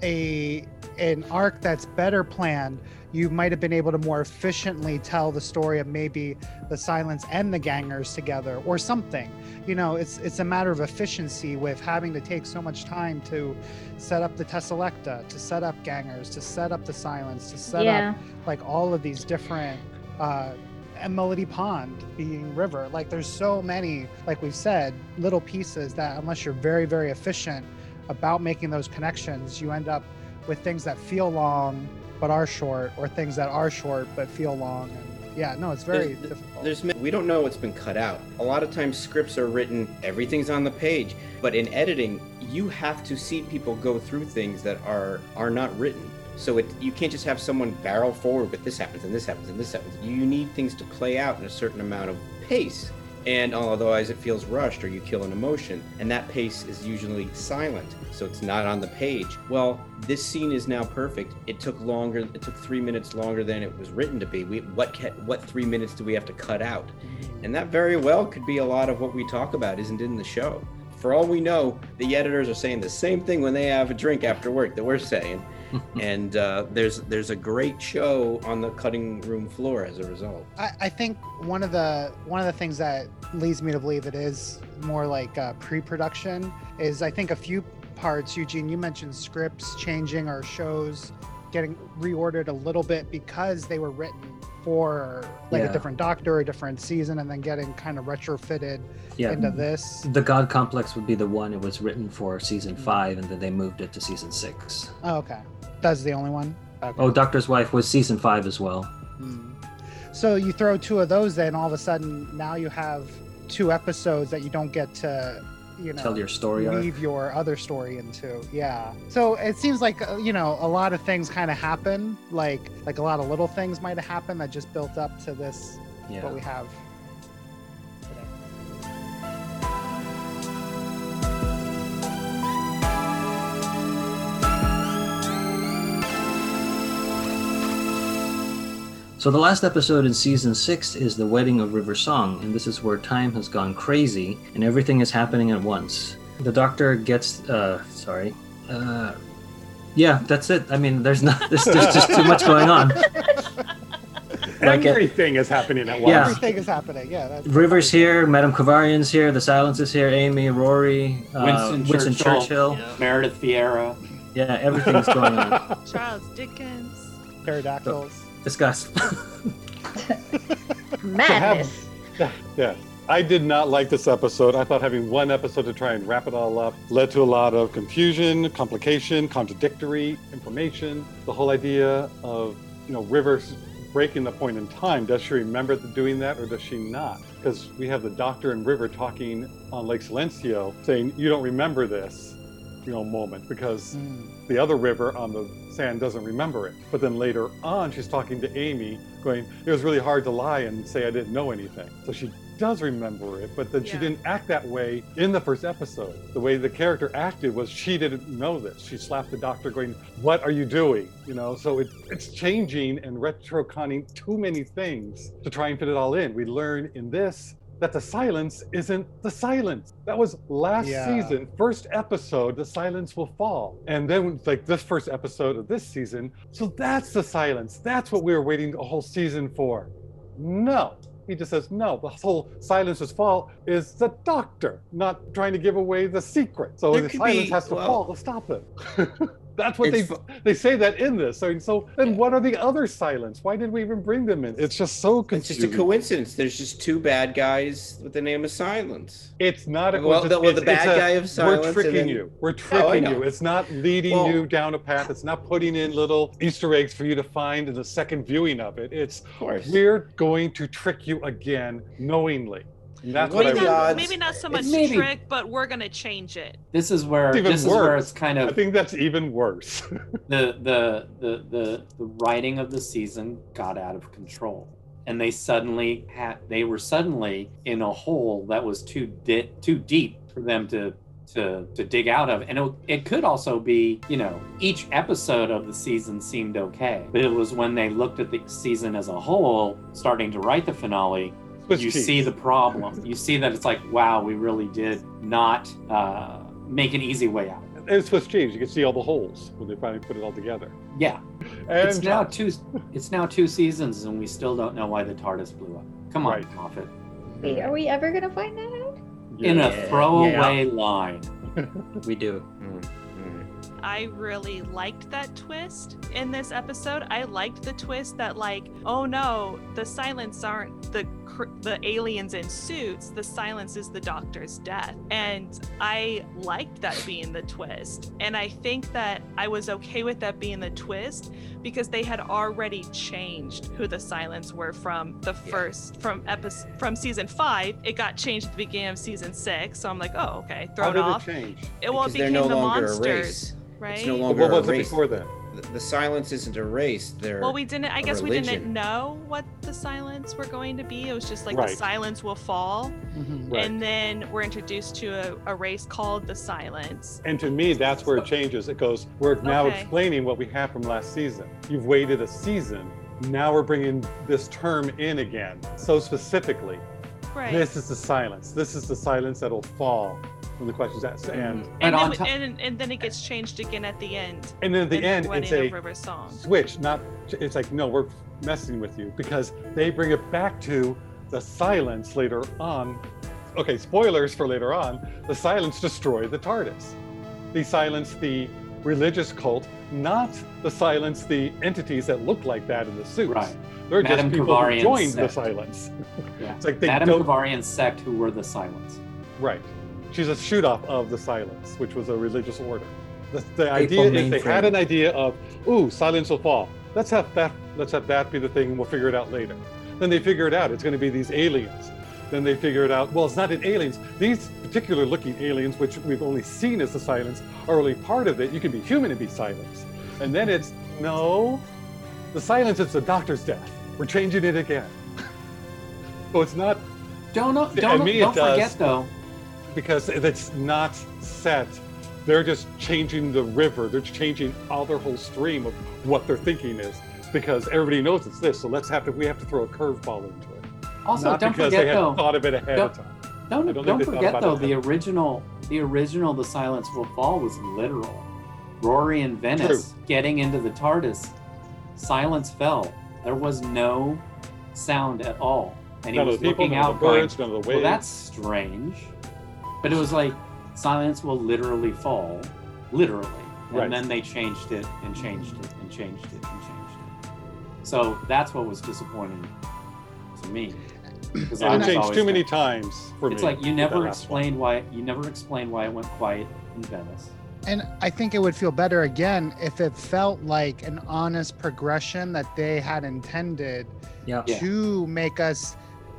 a an arc that's better planned, you might have been able to more efficiently tell the story of maybe the silence and the gangers together or something. You know, it's it's a matter of efficiency with having to take so much time to set up the Teselecta, to set up gangers, to set up the silence, to set yeah. up like all of these different uh and Melody Pond being river. Like there's so many, like we've said, little pieces that unless you're very, very efficient about making those connections, you end up with things that feel long but are short, or things that are short but feel long. And yeah, no, it's very There's- difficult. There's we don't know what's been cut out. A lot of times scripts are written, everything's on the page, but in editing, you have to see people go through things that are are not written. So it you can't just have someone barrel forward with this happens and this happens and this happens. You need things to play out in a certain amount of pace. And uh, otherwise it feels rushed or you kill an emotion. And that pace is usually silent. So it's not on the page. Well, this scene is now perfect. It took longer it took three minutes longer than it was written to be. We what what three minutes do we have to cut out? And that very well could be a lot of what we talk about isn't in the show. For all we know, the editors are saying the same thing when they have a drink after work that we're saying. <laughs> and uh, there's there's a great show on the cutting room floor as a result. I, I think one of the one of the things that leads me to believe it is more like uh, pre-production is I think a few parts. Eugene, you mentioned scripts changing or shows getting reordered a little bit because they were written for like Yeah. a different doctor, a different season, and then getting kind of retrofitted Yeah. into this. The God Complex would be the one it was written for season Mm. five, and then they moved it to season six. Oh, okay, that's the only one. Okay. Oh, Doctor's Wife was season five as well. Hmm. So you throw two of those in, all of a sudden now you have two episodes that you don't get to, you know, Tell your story arc. weave your other story into. Yeah. So it seems like uh, you know a lot of things kind of happen, like like a lot of little things might have happened that just built up to this Yeah. what we have. So the last episode in season six is the wedding of River Song, and this is where time has gone crazy and everything is happening at once. The Doctor gets, uh, sorry, uh, yeah, that's it. I mean, there's not, <laughs> there's, there's just too much going on. <laughs> Like Everything is happening at once. Yeah. Everything is happening. Yeah. That's River's here, Madame Kovarian's here, the Silence is here, Amy, Rory, uh, Winston Winston, Churchill. Churchill. Meredith Vieira. Yeah, everything's going on. <laughs> Charles Dickens. Pterodactyls. Discuss. <laughs> Madness. yeah. I did not like this episode. I thought having one episode to try and wrap it all up led to a lot of confusion, complication, contradictory information. The whole idea of, you know, Rivers breaking the point in time. Does she remember doing that or does she not? Because we have the doctor and River talking on Lake Silencio saying, You don't remember this. You know moment because Mm. the other river on the sand doesn't remember it. But then later on, she's talking to Amy, going, It was really hard to lie and say I didn't know anything. So she does remember it, but then she didn't act that way in the first episode. The way the character acted was she didn't know this. She slapped the doctor, going, What are you doing? You know, so it, it's changing and retroconning too many things to try and fit it all in. We learn in this that the silence isn't the silence. That was last Yeah. season, first episode, the silence will fall. And then like this first episode of this season, so that's the silence. That's what we were waiting a whole season for. No. He just says, no, the whole silence's fault is the doctor not trying to give away the secret. So There the silence be- has to well- fall to stop it. <laughs> That's what they It's fu- they say that in this. So, so then what are the other silence? Why did we even bring them in? It's just so It's just a coincidence. There's just two bad guys with the name of Silence. It's not a Well, the- coincidence. well, the bad a- guy of silence We're tricking then- you. We're oh, tricking know. you. It's not leading Well- you down a path. It's not putting in little Easter eggs for you to find in the second viewing of it. It's Of we're going to trick you again knowingly. And that's What what, I the want. odds? maybe not so much maybe- trick, but we're gonna change it. This is where It's even this is where worse. it's kind of. I think that's even worse. <laughs> the, the the the the writing of the season got out of control and they suddenly had they were suddenly in a hole that was too di- too deep for them to to to dig out of and it, it could also be you know each episode of the season seemed okay but it was when they looked at the season as a whole starting to write the finale Swiss you cheese. see the problem you see that it's like wow we really did not uh, make an easy way out It's Swiss cheese. You can see all the holes when they finally put it all together. yeah And it's now two. It's now two seasons, and we still don't know why the TARDIS blew up. Come on, Right. Moffat. Wait, are we ever gonna find that out? In a Yeah, throwaway line. We do. I really liked that twist in this episode. I liked the twist that like, oh no, the silence aren't the cr- the aliens in suits. The silence is the doctor's death. And I liked that being the twist. And I think that I was okay with that being the twist because they had already changed who the silence were from the first from episode from season 5. It got changed at the beginning of season 6. So I'm like, "Oh, okay. Throw How it off." it change? It well, it became no the monsters. Right? It's no But longer what was a it race. before then? The, the silence isn't a race. They're Well, we didn't. I guess we didn't know what the silence were going to be. It was just like Right. the silence will fall, Mhm. Right. and then we're introduced to a, a race called the silence. And to me, that's where it changes. It goes, we're now Okay. explaining what we have from last season. You've waited a season. Now we're bringing this term in again. So specifically, Right. this is the silence. This is the silence that'll fall when the question's asked. Mm-hmm. And, and, And then, on we- and, and then it gets changed again at the end. and then at the end, it's a River Song. switch, not, it's like, no, we're messing with you because they bring it back to the silence later on. Okay, spoilers for later on. The silence destroyed the TARDIS. They silence the religious cult, not the silence the entities that look like that in the suits. Right. They're Madame just people who Kovarian joined the silence. Yeah. It's like they Madame don't. Kovarian sect who were the silence. Right. She's a shoot off of the silence, which was a religious order. The, the idea is they had an idea of, ooh, silence will fall. Let's have that. Let's have that be the thing, and we'll figure it out later. Then they figure it out. It's going to be these aliens. Then they figure it out. Well, it's not in aliens. These particular looking aliens, which we've only seen as the silence, are only part of it. You can be human and be silence. And then it's no, the silence It's the doctor's death. We're changing it again. <laughs> so it's not Don't know- To don't me, it don't forget does. though. Because it's not set. They're just changing the river. They're changing all their whole stream of what their thinking is because everybody knows it's this. So let's have to we have to throw a curveball into it. Also, not don't because forget they though. thought of it ahead of time. Don't don't don't, think they thought forget though the original the original The Silence Will Fall was literal. Rory and Venice getting into the TARDIS, silence fell. There was no sound at all, and he None was the people, looking out, of the going, birds, none of the "Well, that's strange." But it was like silence will literally fall, literally, and Right. then they changed it and changed it and changed it and changed it. So that's what was disappointing to me. Because I and it changed too many times for it's me. like you never last explained why you never explained why it went quiet in Venice. And I think it would feel better again if it felt like an honest progression that they had intended Yeah. Yeah. to make us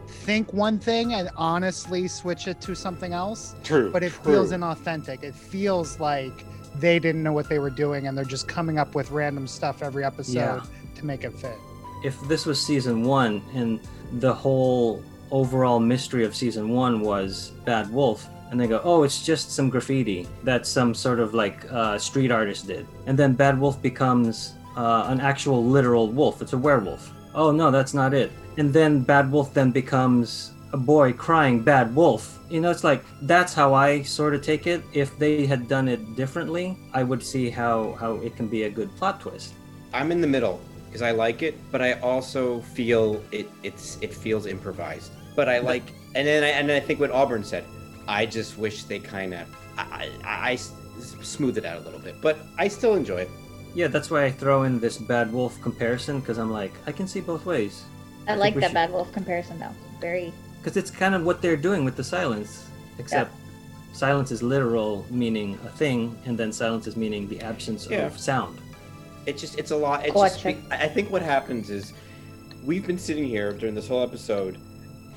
think one thing and honestly switch it to something else. True. But it true. feels inauthentic. It feels like they didn't know what they were doing and they're just coming up with random stuff every episode Yeah. to make it fit. if this was season one and the whole overall mystery of season one was Bad Wolf, and they go, oh, it's just some graffiti that some sort of like uh, street artist did, and then Bad Wolf becomes uh, an actual literal wolf. It's a werewolf. Oh no, that's not it. And then Bad Wolf then becomes a boy crying Bad Wolf. You know, it's like that's how I sort of take it. If they had done it differently, I would see how how it can be a good plot twist. I'm in the middle because I like it, but I also feel it it's it feels improvised. But I like, and then I, and I think what Auburn said, I just wish they kind of I I smooth it out a little bit, but I still enjoy it. Yeah, that's why I throw in this Bad Wolf comparison because I'm like, I can see both ways. I think like that should- Bad Wolf comparison though. Very Because it's kind of what they're doing with the silence, except silence is literal, meaning a thing, and then silence is meaning the absence Yeah. of sound. It just it's a lot. It's just, I I think what happens is we've been sitting here during this whole episode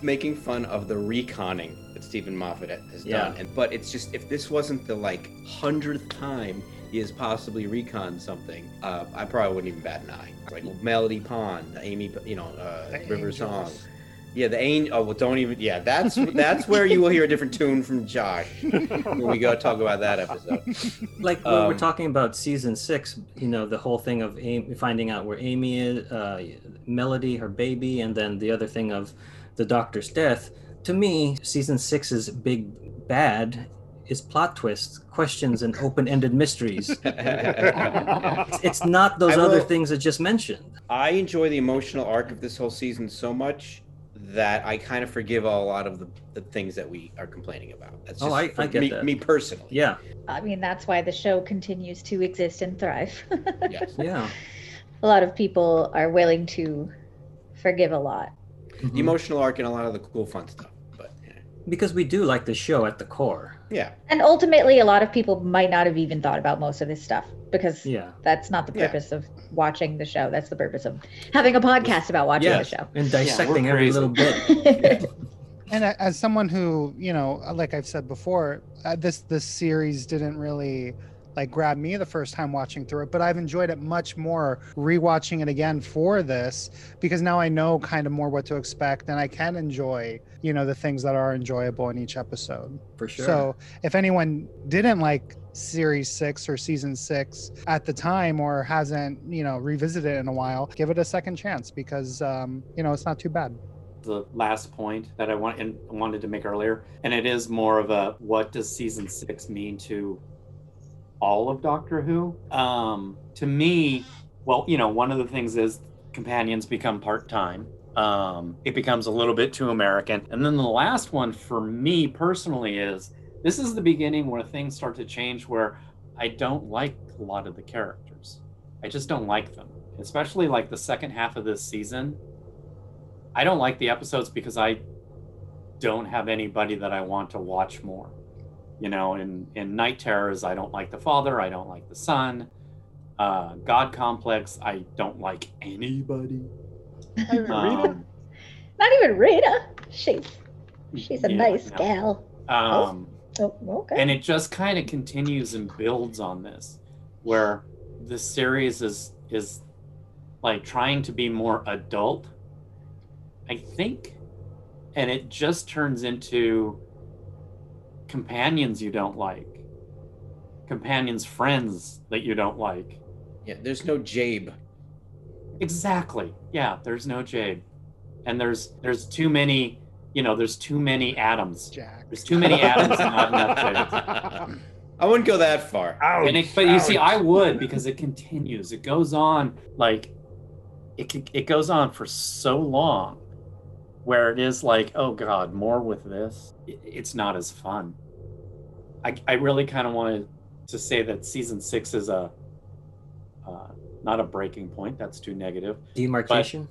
making fun of the reconning that Steven Moffat has Yeah. done, and but it's just if this wasn't the like hundredth time he has possibly recon something, uh, I probably wouldn't even bat an eye. Like Melody Pond, Amy, you know, uh, The River Song. Yeah, the angel. Oh well, don't even. Yeah, that's that's where you will hear a different tune from Josh when we go talk about that episode. Like when we're Um, talking about season six, you know, the whole thing of Amy, finding out where Amy is, uh, Melody, her baby, and then the other thing of the doctor's death. To me, season six's big bad is plot twists, questions, and open-ended mysteries. <laughs> It's, it's not those I other things I just mentioned. I enjoy the emotional arc of this whole season so much that I kind of forgive a lot of the, the things that we are complaining about. That's Oh, I- for I get me, that. me personally. Yeah, I mean that's why the show continues to exist and thrive. Yes. <laughs> yeah. a lot of people are willing to forgive a lot. Mhm. The emotional arc and a lot of the cool fun stuff. But yeah. because we do like the show at the core. Yeah. And ultimately a lot of people might not have even thought about most of this stuff because Yeah. that's not the Yeah. purpose of watching the show. That's the purpose of having a podcast about watching Yes. the show. And dissecting every little bit. <laughs> And as someone who, you know, like I've said before, uh, this this series didn't really like grab me the first time watching through it, but I've enjoyed it much more rewatching it again for this because now I know kind of more what to expect and I can enjoy, you know, the things that are enjoyable in each episode. For sure. So if anyone didn't like series six or season six at the time or hasn't, you know, revisited it in a while, give it a second chance because, um, you know, it's not too bad. the last point that I want and wanted to make earlier, and it is more of a what does season six mean to all of Doctor Who? Um, to me, well, you know, one of the things is companions become part time. Um, it becomes a little bit too American, and then the last one for me personally is this is the beginning where things start to change where I don't like a lot of the characters. I just don't like them, especially like the second half of this season. I don't like the episodes because I don't have anybody that I want to watch more. You know, in in Night Terrors, I don't like the father, I don't like the son. Uh, God Complex, I don't like anybody. Um, Not even Rita. She's she's a yeah, nice no. gal. Um, Oh, okay. and it just kind of continues and builds on this where the series is is like trying to be more adult i think and it just turns into companions you don't like companions friends that you don't like Yeah. There's no Jabe. Exactly yeah there's no Jabe and there's there's too many you know there's too many atoms Jack. there's too many atoms not enough Jabe I wouldn't go that far. and it, but you see, I would because it continues. It goes on like it it goes on for so long, where it is like, oh god, more with this. It's not as fun. I I really kind of wanted to say that season six is a uh, not a breaking point. That's too negative. Demarcation?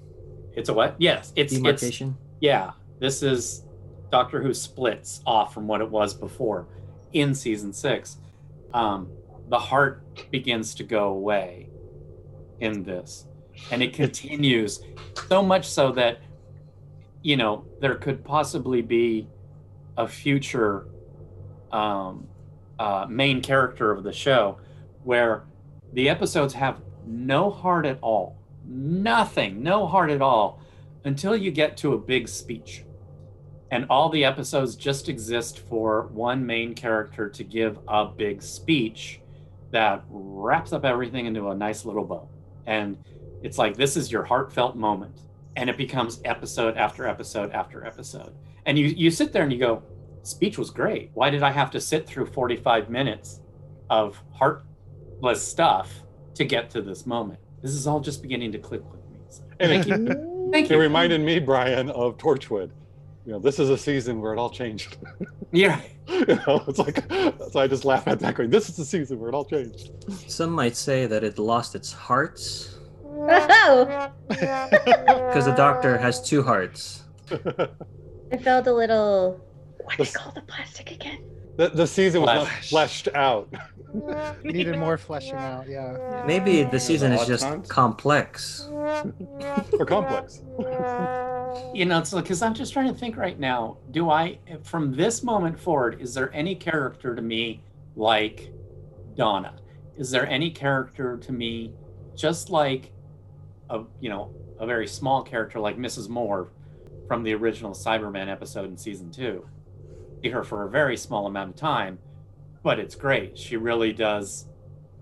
It's a what? Yes, it's it's Demarcation? yeah. This is Doctor Who splits off from what it was before in season six. Um, the heart begins to go away in this, and it continues so much so that you know there could possibly be a future um, uh, main character of the show where the episodes have no heart at all. Nothing, no heart at all until you get to a big speech. And all the episodes just exist for one main character to give a big speech that wraps up everything into a nice little bow. And it's like this is your heartfelt moment. And it becomes episode after episode after episode. And you you sit there and you go, speech was great. Why did I have to sit through 45 minutes of heartless stuff to get to this moment? This is all just beginning to click with me. So, And thank it, you. Thank it you. reminded me, Brian, of Torchwood. You know, this is a season where it all changed. Yeah. <laughs> you know, it's like so I just laugh at that going, this is the season where it all changed. Some might say that it lost its hearts <laughs> Oh, because the Doctor has two hearts. I felt a little. What they This- call the plastic again? The, the season was not fleshed out. <laughs> Needed more fleshing out. Yeah. Maybe the season is just times. complex. or complex. <laughs> You know, it's because I'm just trying to think right now. Do I, from this moment forward, is there any character to me like Donna? Is there any character to me just like a, you know, a very small character like Mrs. Moore from the original Cyberman episode in season two? See her for a very small amount of time, but it's great. She really does.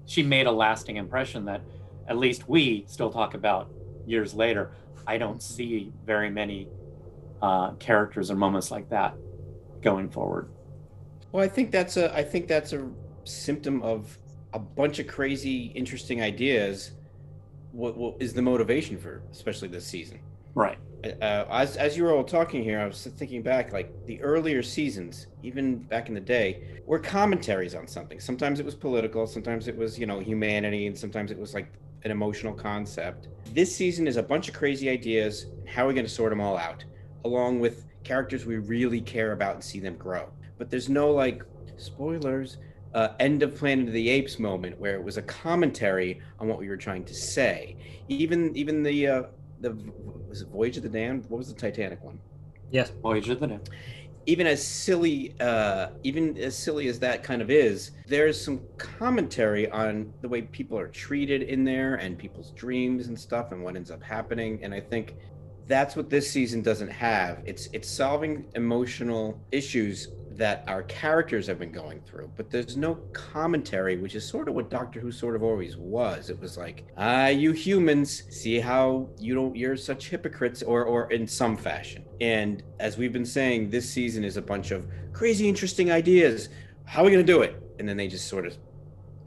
She made a lasting impression that at least we still talk about years later. I don't see very many uh, characters or moments like that going forward. Well, I think that's a I think that's a symptom of a bunch of crazy, interesting ideas. What, what is the motivation for, especially this season? Right. Uh, as as you were all talking here, I was thinking back, like the earlier seasons, even back in the day, were commentaries on something. Sometimes it was political, sometimes it was you know humanity, and sometimes it was like an emotional concept. This season is a bunch of crazy ideas. How are we going to sort them all out, along with characters we really care about and see them grow? But there's no like spoilers. Uh, end of Planet of the Apes moment where it was a commentary on what we were trying to say. Even even the uh, the was it Voyage of the Damned? What was the Titanic one? Yes. Voyage of the Damned. Even as silly, uh, even as silly as that kind of is, there's some commentary on the way people are treated in there and people's dreams and stuff and what ends up happening. And I think that's what this season doesn't have. It's it's solving emotional issues that our characters have been going through, but there's no commentary, which is sort of what Doctor Who sort of always was. It was like, ah, you humans, see how you don't you're such hypocrites, or or in some fashion. And as we've been saying, this season is a bunch of crazy, interesting ideas. How are we gonna do it? And then they just sort of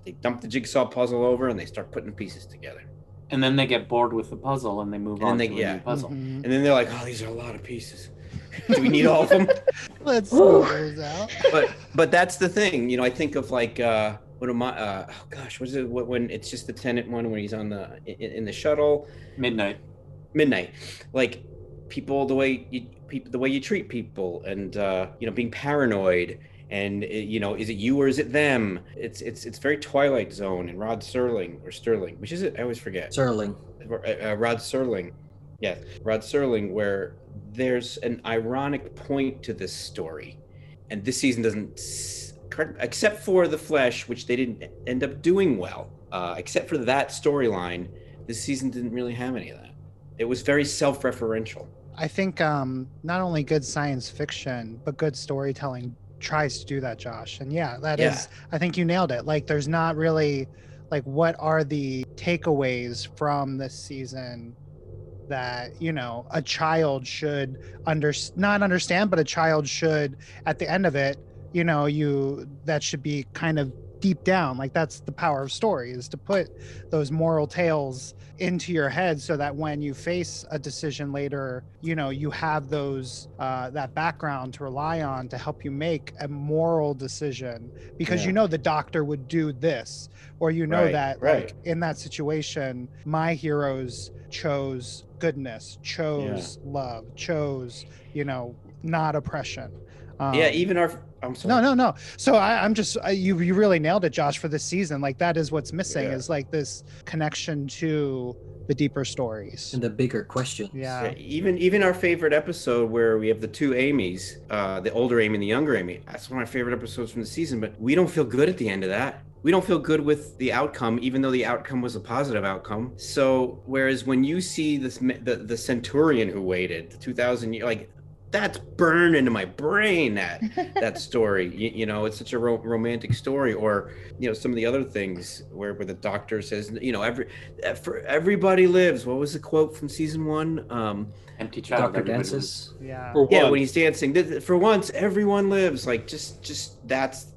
they dump the jigsaw puzzle over and they start putting pieces together. And then they get bored with the puzzle and they move And on they- to a yeah. new puzzle. Mhm. And then they're like, oh, these are a lot of pieces. <laughs> do we need all of them? <laughs> Let's Ooh. smooth those out. but but that's the thing you know i think of like uh what am i uh oh gosh was it what, when it's just the Tennant one when he's on the in, in the shuttle Midnight. midnight like people the way you people the way you treat people and uh you know being paranoid and uh, you know is it you or is it them it's it's it's very twilight zone and rod serling or sterling which is it i always forget Serling. uh, uh, Rod Serling. Yeah, Rod Serling, where there's an ironic point to this story, and this season doesn't, except for the Flesh, which they didn't end up doing well. Uh, except for that storyline, this season didn't really have any of that. It was very self-referential. I think um, not only good science fiction, but good storytelling tries to do that, Josh. And yeah, that is. Yeah. I think you nailed it. Like, there's not really, like, what are the takeaways from this season that you know a child should under not understand, but a child should at the end of it, you know, you that should be kind of deep down. Like that's the power of story is to put those moral tales into your head so that when you face a decision later you know you have those uh, that background to rely on to help you make a moral decision because Yeah. you know the doctor would do this or you know Right, that right. like in that situation my heroes chose goodness chose love chose you know not oppression um, yeah, even our. I'm sorry. no, no, no. So I, I'm just I, you. You really nailed it, Josh, for this season. Like that is what's missing Yeah. is like this connection to the deeper stories. And the bigger question. Yeah. Yeah, even even our favorite episode where we have the two Amy's, uh, the older Amy and the younger Amy. That's one of my favorite episodes from the season. But we don't feel good at the end of that. We don't feel good with the outcome, even though the outcome was a positive outcome. So, whereas when you see this, the, the centurion who waited 2,000 years, like that's burned into my brain that <laughs> that story you, you, know it's such a ro- romantic story or you know some of the other things where, where the doctor says you know every for everybody lives what was the quote from season one um empty child Dr. Dances. Yeah. For yeah when he's dancing for once everyone lives like just just that's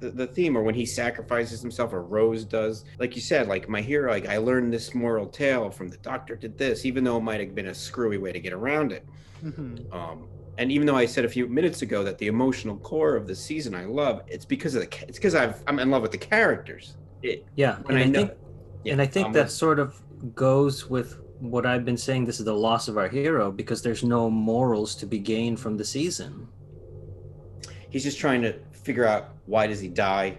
the, the theme or when he sacrifices himself or rose does like you said like my hero like i learned this moral tale from the doctor did this even though it might have been a screwy way to get around it Mhm. um, and even though I said a few minutes ago that the emotional core of the season I love, it's because of the it's because I've I'm in love with the characters. It, Yeah, when and I, I, know, think yeah, and I think I'm that sort of goes with what I've been saying. This is the loss of our hero because there's no morals to be gained from the season. he's just trying to figure out why does he die,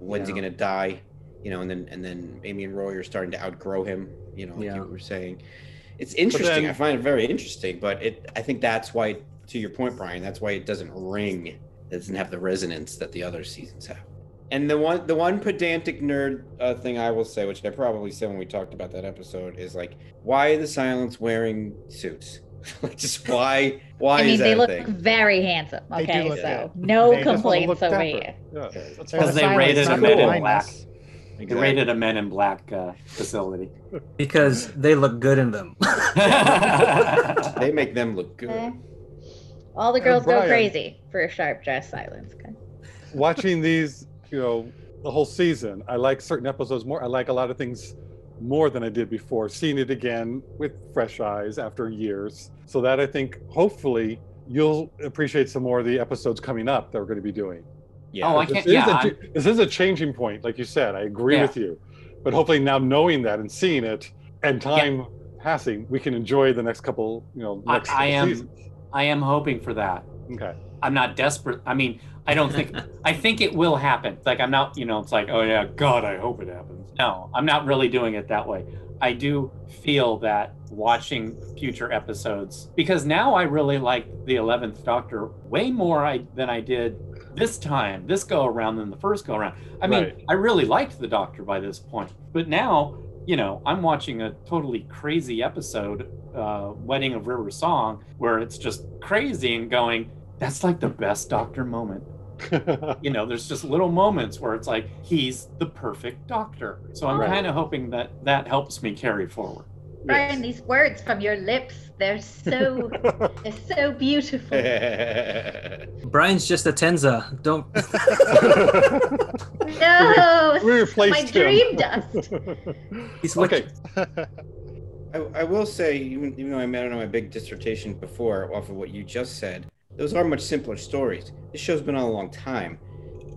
when's he gonna die, you know, and then and then Amy and Roy are starting to outgrow him, you know, like Yeah. you were saying. It's interesting. then- I find it very interesting, but it I think that's why, to your point, Brian, that's why it doesn't ring. It doesn't have the resonance that the other seasons have. And the one the one pedantic nerd uh, thing I will say, which I probably said when we talked about that episode, is like, why the silence wearing suits? <laughs> like, just why? Why I mean, is that they look thing? very handsome. They do Okay, look so good. no They complaints look over dapper. here. Yeah, They're Because the they silence, rated a men in black. They Exactly. rated a Men in Black uh, facility. Because they look good in them. <laughs> They make them look good. Eh. All the girls go crazy for a sharp dress silence. Okay. watching these, you know, the whole season, I like certain episodes more. I like a lot of things more than I did before. Seeing it again with fresh eyes after years, so that I think hopefully you'll appreciate some more of the episodes coming up that we're going to be doing. Yeah. Oh, I This can't. is, Yeah, a, I'm- this is a changing point, like you said. I agree Yeah. with you, but hopefully now knowing that and seeing it and time passing, we can enjoy the next couple, you know, I- next I am- seasons. I am hoping for that. Okay. I'm not desperate. I mean, I don't think. I think it will happen. Like I'm not. You know, it's like, oh yeah, God, I hope it happens. No, I'm not really doing it that way. I do feel that watching future episodes because now I really like the Eleventh Doctor way more I, than I did this time, this go around than the first go around. I mean, Right. I really liked the Doctor by this point, but now you know I'm watching a totally crazy episode, uh, Wedding of River Song, where it's just crazy and going. That's like the best Doctor moment <laughs> you know, there's just little moments where it's like he's the perfect doctor. So I'm Right. kind of hoping that that helps me carry forward. Brian, these words from your lips, they're so <laughs> they're so beautiful. <laughs> Brian's just a Tenza. Don't. No, we replaced my him. dream dust. He's okay. I, I will say, even, even though I met on my big dissertation before off of what you just said, those are much simpler stories. This show's been on a long time.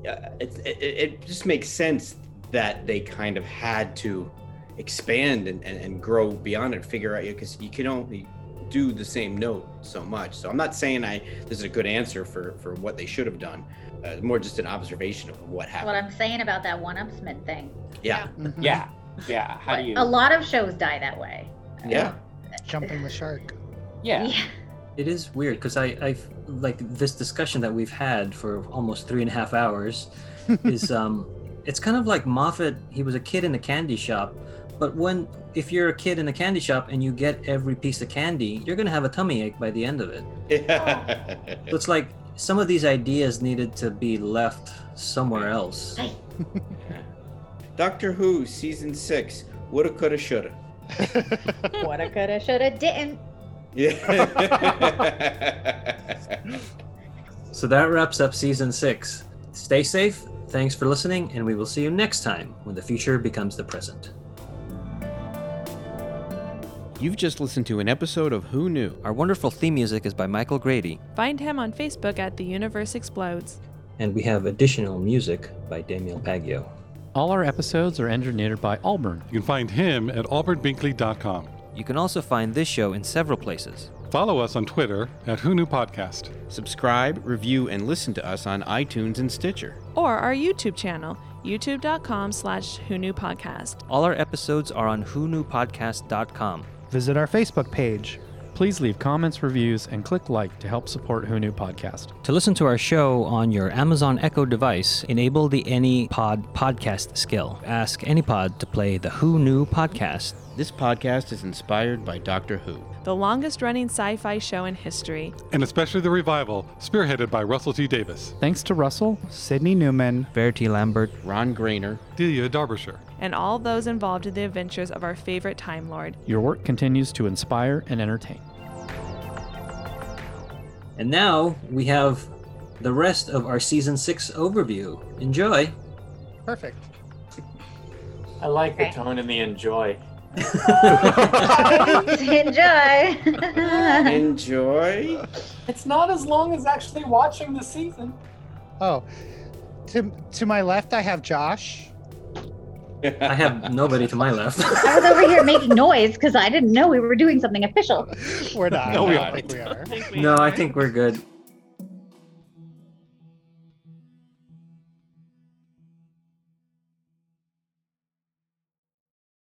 Uh, it, it, it just makes sense that they kind of had to expand and, and, and grow beyond it, figure out, because you can only do the same note so much. So I'm not saying I this is a good answer for, for what they should have done. Uh, more just an observation of what That's happened. what I'm saying about that one-upsman thing. yeah. Mhm. Yeah, yeah. How do you? A lot of shows die that way. Yeah. Jumping the shark. Yeah. Yeah, It is weird because I, I've like this discussion that we've had for almost three and a half hours <laughs> is um, it's kind of like Moffat. He was a kid in a candy shop, but when if you're a kid in a candy shop and you get every piece of candy, you're gonna have a tummy ache by the end of it. So it's like some of these ideas needed to be left somewhere else. <laughs> Doctor Who season six. Woulda, coulda, shoulda. <laughs> Woulda, coulda, shoulda, didn't. Yeah. So that wraps up season six. Stay safe. Thanks for listening, and we will see you next time when the future becomes the present. You've just listened to an episode of Who Knew. Our wonderful theme music is by Michael Grady, Find him on Facebook at The Universe Explodes. and we have additional music by Daniel Paggio. All our episodes are engineered by Auburn. You can find him at albertbinkley.com. You can also find this show in several places. Follow us on Twitter at Who Knew Podcast. Subscribe, review, and listen to us on iTunes and Stitcher. Or our YouTube channel, youtube.com slash Who Knew Podcast. All our episodes are on whoknewpodcast.com. Visit our Facebook page. Please leave comments, reviews, and click like to help support Who Knew Podcast. To listen to our show on your Amazon Echo device, enable the AnyPod podcast skill. Ask AnyPod to play the Who Knew podcast. This podcast is inspired by Doctor Who. the longest running sci fi show in history. And especially the revival, spearheaded by Russell T Davies, Thanks to Russell, Sydney Newman. Verity Lambert, Ron Grainer, Delia Derbyshire. and all those involved in the adventures of our favorite Time Lord. your work continues to inspire and entertain. And now we have the rest of our season six overview. Enjoy. Perfect. I like the tone and the enjoy. Enjoy. Enjoy. It's not as long as actually watching the season. Oh, to to my left, I have Josh. <laughs> I have nobody to my left. I was over here making noise because I didn't know we were doing something official. We're not. No, we I don't aren't. think we are. I think we no, I think we're good.